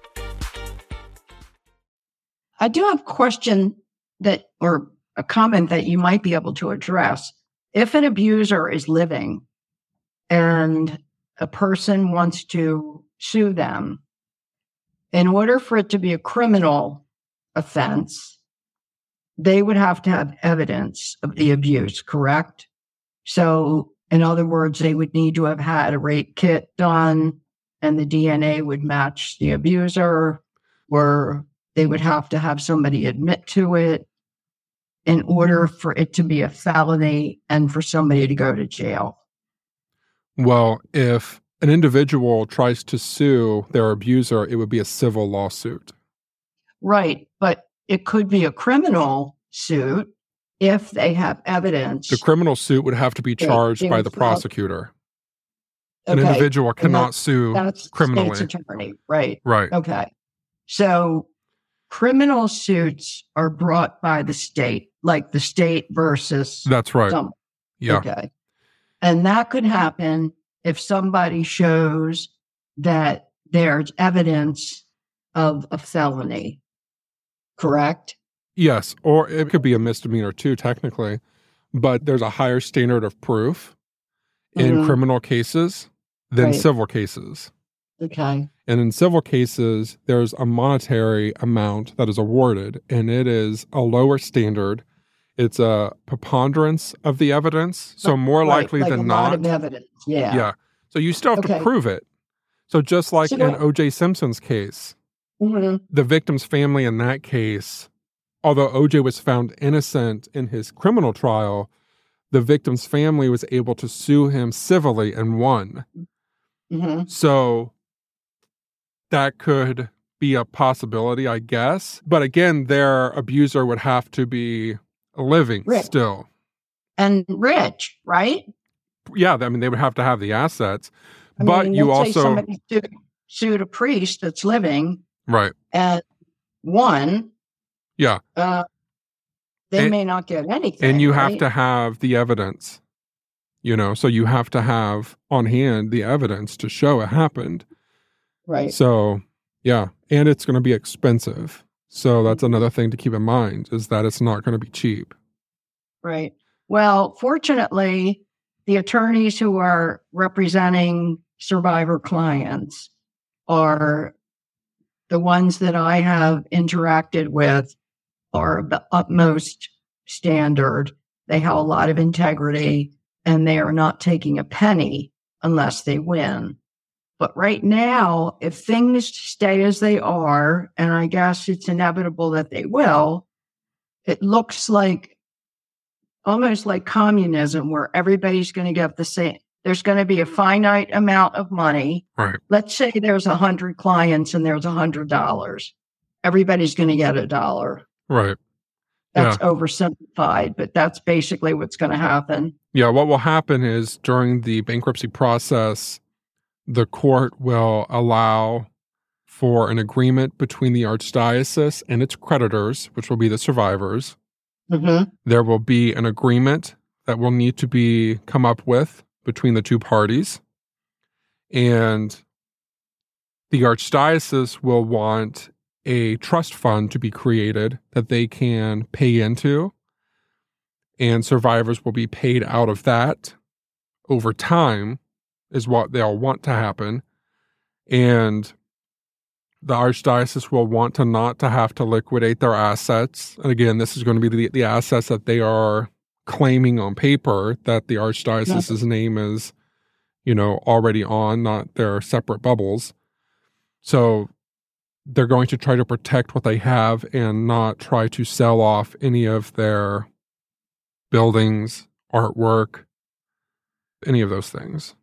I do have a question that, or a comment that you might be able to address. if an abuser is living and a person wants to sue them, in order for it to be a criminal offense, they would have to have evidence of the abuse, correct? So, in other words, they would need to have had a rape kit done and the DNA would match the abuser, or they would have to have somebody admit to it in order mm-hmm. for it to be a felony and for somebody to go to jail. Well, if an individual tries to sue their abuser, it would be a civil lawsuit. Right. But it could be a criminal suit if they have evidence. The criminal suit would have to be charged by the prosecutor. An individual cannot that's- sue That's criminally. state's attorney. Right. Right. Okay. So criminal suits are brought by the state, like the state versus That's right. some. Yeah. Okay. And that could happen if somebody shows that there's evidence of a felony. Correct? Yes. Or it could be a misdemeanor too, technically. But there's a higher standard of proof in Mhm. criminal cases than Right. civil cases. Okay. And in civil cases, there's a monetary amount that is awarded, and it is a lower standard. It's a preponderance of the evidence. So, more Right, likely like than a not. lot of evidence. Yeah. yeah. So, you still have Okay. to prove it. So, just like So- in O.J. Simpson's case, Mhm. the victim's family in that case, although OJ was found innocent in his criminal trial, the victim's family was able to sue him civilly and won. Mhm. So that could be a possibility, I guess. But again, their abuser would have to be living Right. still. And rich, right? Yeah, I mean, they would have to have the assets. I but mean, you also, somebody sued, sued a priest that's living right. and one, Yeah. Uh, they And- may not get anything. and you have to have the evidence you know so you have to have on hand the evidence to show it happened right. so yeah and it's going to be expensive so Mm-hmm. that's another thing to keep in mind is that it's not going to be cheap Right. Well, fortunately, the attorneys who are representing survivor clients are the ones that I have interacted with are of the utmost standard. They have a lot of integrity and they are not taking a penny unless they win. But right now, if things stay as they are, and I guess it's inevitable that they will, it looks like almost like communism where everybody's going to get the same there's going to be a finite amount of money. Right. Let's say there's a hundred clients and there's a hundred dollars. Everybody's going to get a dollar. Right. That's oversimplified but that's basically what's going to happen. Yeah what will happen is during the bankruptcy process the court will allow for an agreement between the archdiocese and its creditors which will be the survivors. Mm-hmm. there will be an agreement that will need to be come up with between the two parties. And the archdiocese will want a trust fund to be created that they can pay into. And survivors will be paid out of that over time is what they'll want to happen. And the archdiocese will want to not to have to liquidate their assets. And again this is going to be the, the assets that they are claiming on paper that the archdiocese's name is you know already on not their separate bubbles. So they're going to try to protect what they have and not try to sell off any of their buildings artwork any of those things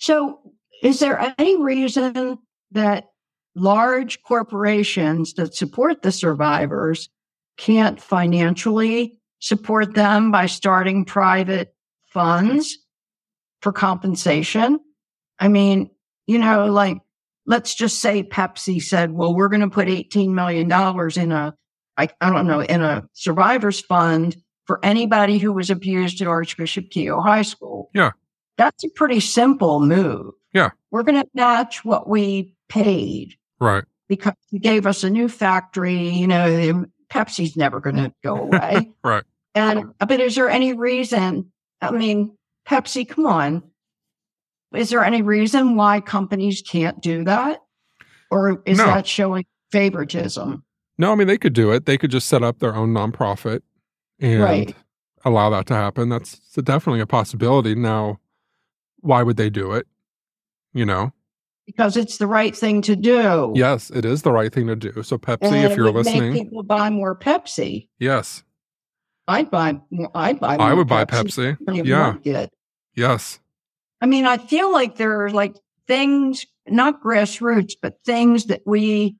so is there any reason that large corporations that support the survivors can't financially support them by starting private funds for compensation. I mean, you know, like let's just say Pepsi said, well, we're going to put $18 million in a, I, I don't know, in a survivors fund for anybody who was abused at Archbishop Keough High School. Yeah. That's a pretty simple move. Yeah. We're going to match what we paid right because you gave us a new factory. You know, the- Pepsi's never going to go away. right And uh, but is there any reason? I mean, Pepsi, come on. Is there any reason why companies can't do that? Or is No. that showing favoritism? No, I mean they could do it. They could just set up their own nonprofit and Right. allow that to happen. That's definitely a possibility. Now, why would they do it? You know, Because it's the right thing to do. yes, it is the right thing to do. So, Pepsi, And if you're listening, people buy more Pepsi. yes, I'd buy more. I'd buy. I would buy Pepsi. Yeah. Did. Yes, I mean, I feel like there are like things, not grassroots, but things that we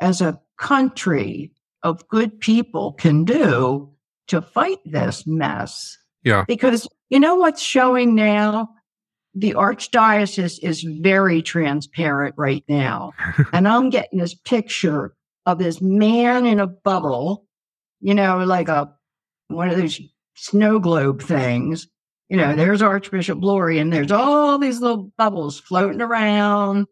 as a country of good people can do to fight this mess. Yeah. Because you know what's showing now? The archdiocese is very transparent right now. and I'm getting this picture of this man in a bubble, you know, like a one of those snow globe things. You know, there's Archbishop Glory, and there's all these little bubbles floating around,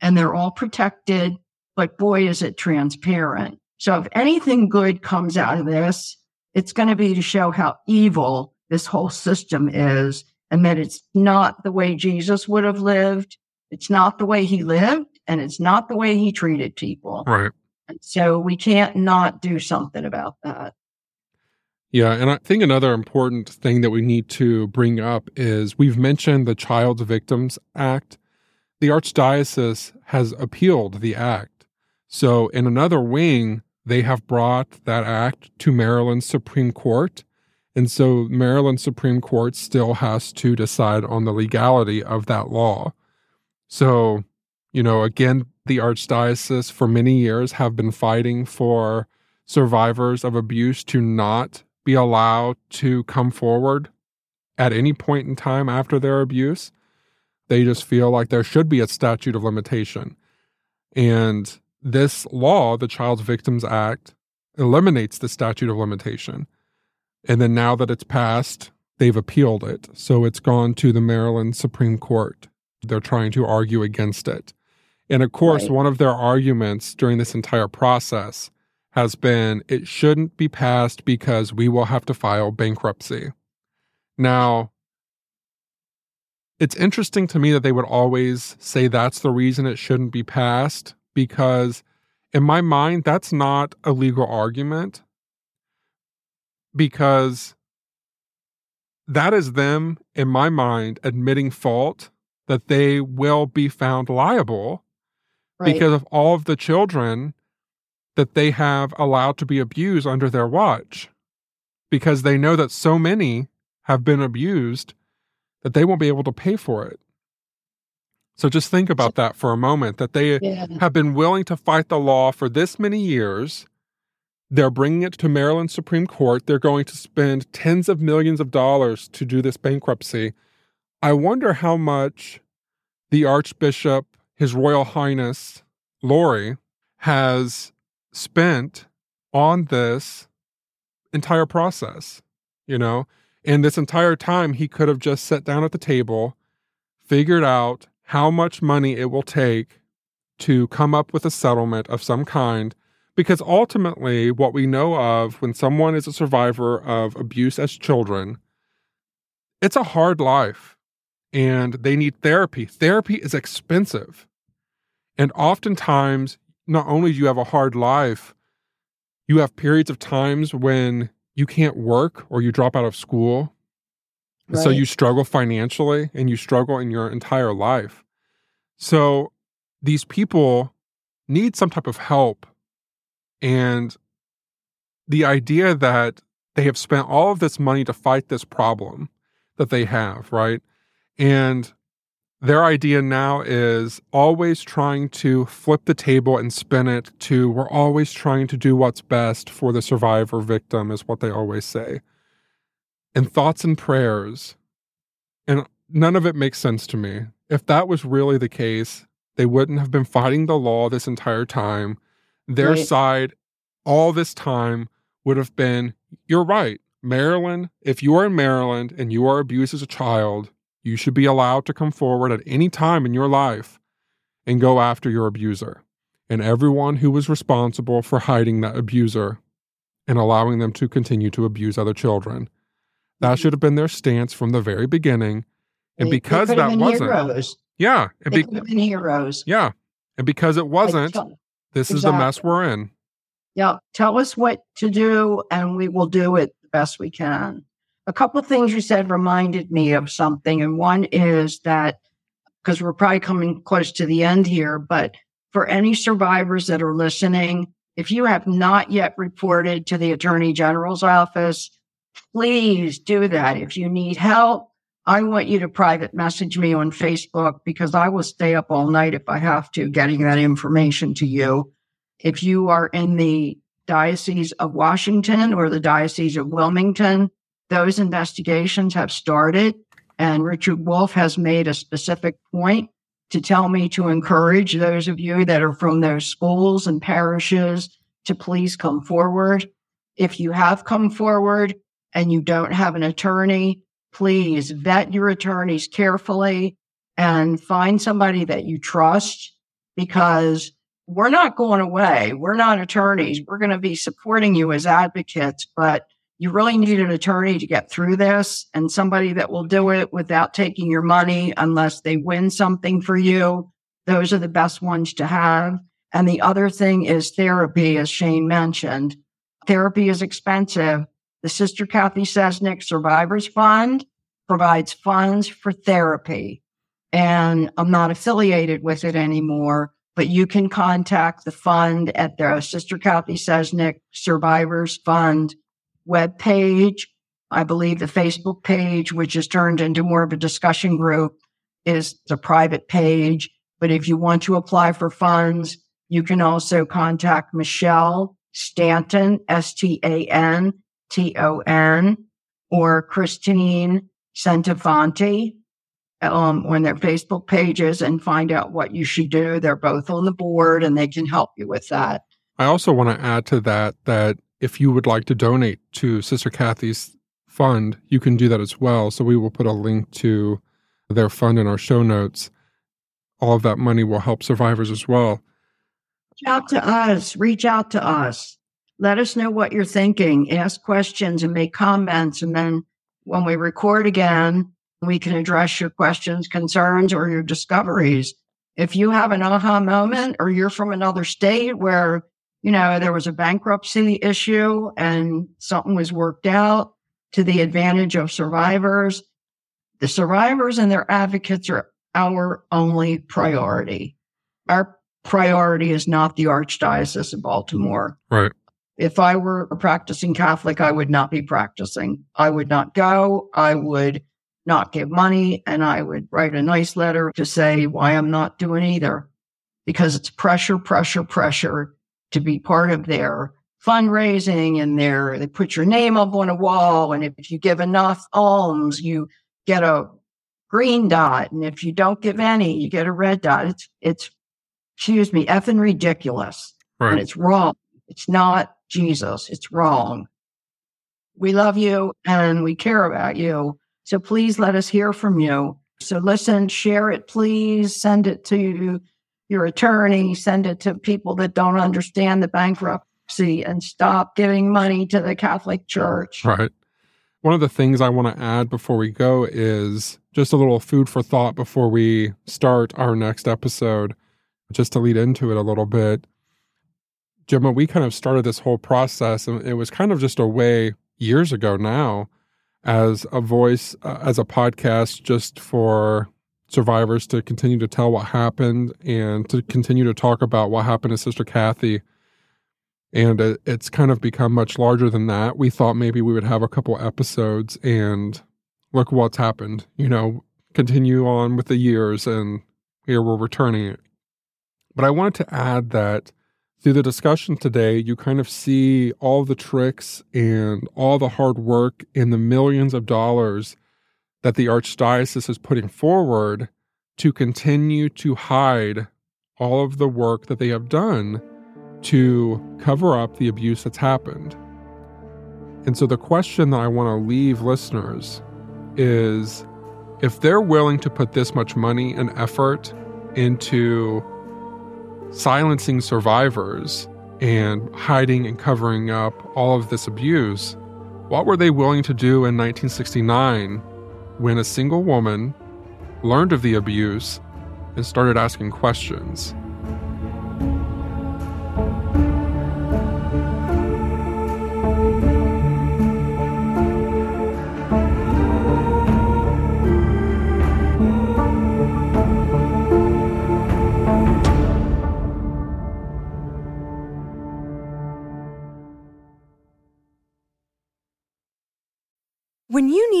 and they're all protected. But boy, is it transparent. So if anything good comes out of this, it's going to be to show how evil this whole system is and that it's not the way Jesus would have lived. It's not the way he lived and it's not the way he treated people. right. So we can't not do something about that. Yeah, and I think another important thing that we need to bring up is we've mentioned the Child Victims Act. The Archdiocese has appealed the act. So, in another wing, they have brought that act to Maryland Supreme Court. And so, Maryland Supreme Court still has to decide on the legality of that law. So, you know, again, the Archdiocese for many years have been fighting for survivors of abuse to not be allowed to come forward at any point in time after their abuse. They just feel like there should be a statute of limitation. And this law, the Child Victims Act, eliminates the statute of limitation. And then now that it's passed, they've appealed it. So it's gone to the Maryland Supreme Court. They're trying to argue against it. And of course, Right. one of their arguments during this entire process has been it shouldn't be passed because we will have to file bankruptcy. Now, it's interesting to me that they would always say that's the reason it shouldn't be passed because, in my mind, that's not a legal argument because that is them, in my mind, admitting fault that they will be found liable Right. because of all of the children that they have allowed to be abused under their watch because they know that so many have been abused that they won't be able to pay for it. So just think about that for a moment that they yeah. have been willing to fight the law for this many years. They're bringing it to Maryland Supreme Court. They're going to spend tens of millions of dollars to do this bankruptcy. I wonder how much the Archbishop, His Royal Highness Lori, has spent on this entire process, you know? And this entire time, he could have just sat down at the table, figured out how much money it will take to come up with a settlement of some kind. Because ultimately, what we know of when someone is a survivor of abuse as children, it's a hard life and they need therapy. Therapy is expensive. And oftentimes, not only do you have a hard life, you have periods of times when you can't work or you drop out of school. So you struggle financially and you struggle in your entire life. So these people need some type of help. And the idea that they have spent all of this money to fight this problem that they have, right? And their idea now is always trying to flip the table and spin it to we're always trying to do what's best for the survivor victim, is what they always say. And thoughts and prayers. And none of it makes sense to me. If that was really the case, they wouldn't have been fighting the law this entire time. Their Right. side, all this time, would have been you're right. Maryland, if you are in Maryland and you are abused as a child, you should be allowed to come forward at any time in your life and go after your abuser and everyone who was responsible for hiding that abuser and allowing them to continue to abuse other children. That Mm-hmm. should have been their stance from the very beginning. And They- they because have that wasn't, heroes. yeah, and They be, could have been heroes. yeah, and because it wasn't, this is the mess we're in. Yeah, tell us what to do, and we will do it the best we can. A couple of things you said reminded me of something, and one is that because we're probably coming close to the end here, but for any survivors that are listening, if you have not yet reported to the Attorney General's office, please do that. If you need help, I want you to private message me on Facebook because I will stay up all night if I have to getting that information to you. If you are in the Diocese of Washington or the Diocese of Wilmington, those investigations have started. And Richard Wolf has made a specific point to tell me to encourage those of you that are from those schools and parishes to please come forward. If you have come forward and you don't have an attorney, please vet your attorneys carefully and find somebody that you trust because we're not going away. We're not attorneys. We're going to be supporting you as advocates, but you really need an attorney to get through this and somebody that will do it without taking your money unless they win something for you. Those are the best ones to have. And the other thing is therapy, as Shane mentioned. Therapy is expensive. The Sister Cathy Cesnik Survivors Fund provides funds for therapy. And I'm not affiliated with it anymore, but you can contact the fund at the Sister Cathy Cesnik Survivors Fund webpage. I believe the Facebook page, which has turned into more of a discussion group, is the private page. But if you want to apply for funds, you can also contact Michelle Stanton, S T A N T O N, or Christine Santafanti um, on their Facebook pages and find out what you should do. They're both on the board and they can help you with that. I also want to add to that that if you would like to donate to Sister Cathy's fund, you can do that as well. So we will put a link to their fund in our show notes. All of that money will help survivors as well. Reach out to us. Reach out to us. Let us know what you're thinking. Ask questions and make comments. And then when we record again, we can address your questions, concerns, or your discoveries. If you have an aha moment or you're from another state where, you know, there was a bankruptcy issue and something was worked out to the advantage of survivors, the survivors and their advocates are our only priority. Our priority is not the Archdiocese of Baltimore. Right. If I were a practicing Catholic, I would not be practicing. I would not go. I would not give money and I would write a nice letter to say why I'm not doing either because it's pressure, pressure, pressure to be part of their fundraising and their, they put your name up on a wall. And if you give enough alms, you get a green dot. And if you don't give any, you get a red dot. It's, it's, excuse me, effing ridiculous. And it's wrong. It's not Jesus. It's wrong. We love you and we care about you. So please let us hear from you. So listen, share it, please. Send it to your attorney, send it to people that don't understand the bankruptcy and stop giving money to the Catholic Church. Right. One of the things I want to add before we go is just a little food for thought before we start our next episode, just to lead into it a little bit. Gemma, we kind of started this whole process, and it was kind of just a way years ago now as a voice, uh, as a podcast, just for survivors to continue to tell what happened and to continue to talk about what happened to Sister Cathy. And it, it's kind of become much larger than that. We thought maybe we would have a couple episodes and look what's happened, you know, continue on with the years, and here we're returning it. But I wanted to add that through the discussion today, you kind of see all the tricks and all the hard work and the millions of dollars that the Archdiocese is putting forward to continue to hide all of the work that they have done to cover up the abuse that's happened. And so the question that I want to leave listeners is if they're willing to put this much money and effort into silencing survivors and hiding and covering up all of this abuse, what were they willing to do in 1969 when a single woman learned of the abuse and started asking questions?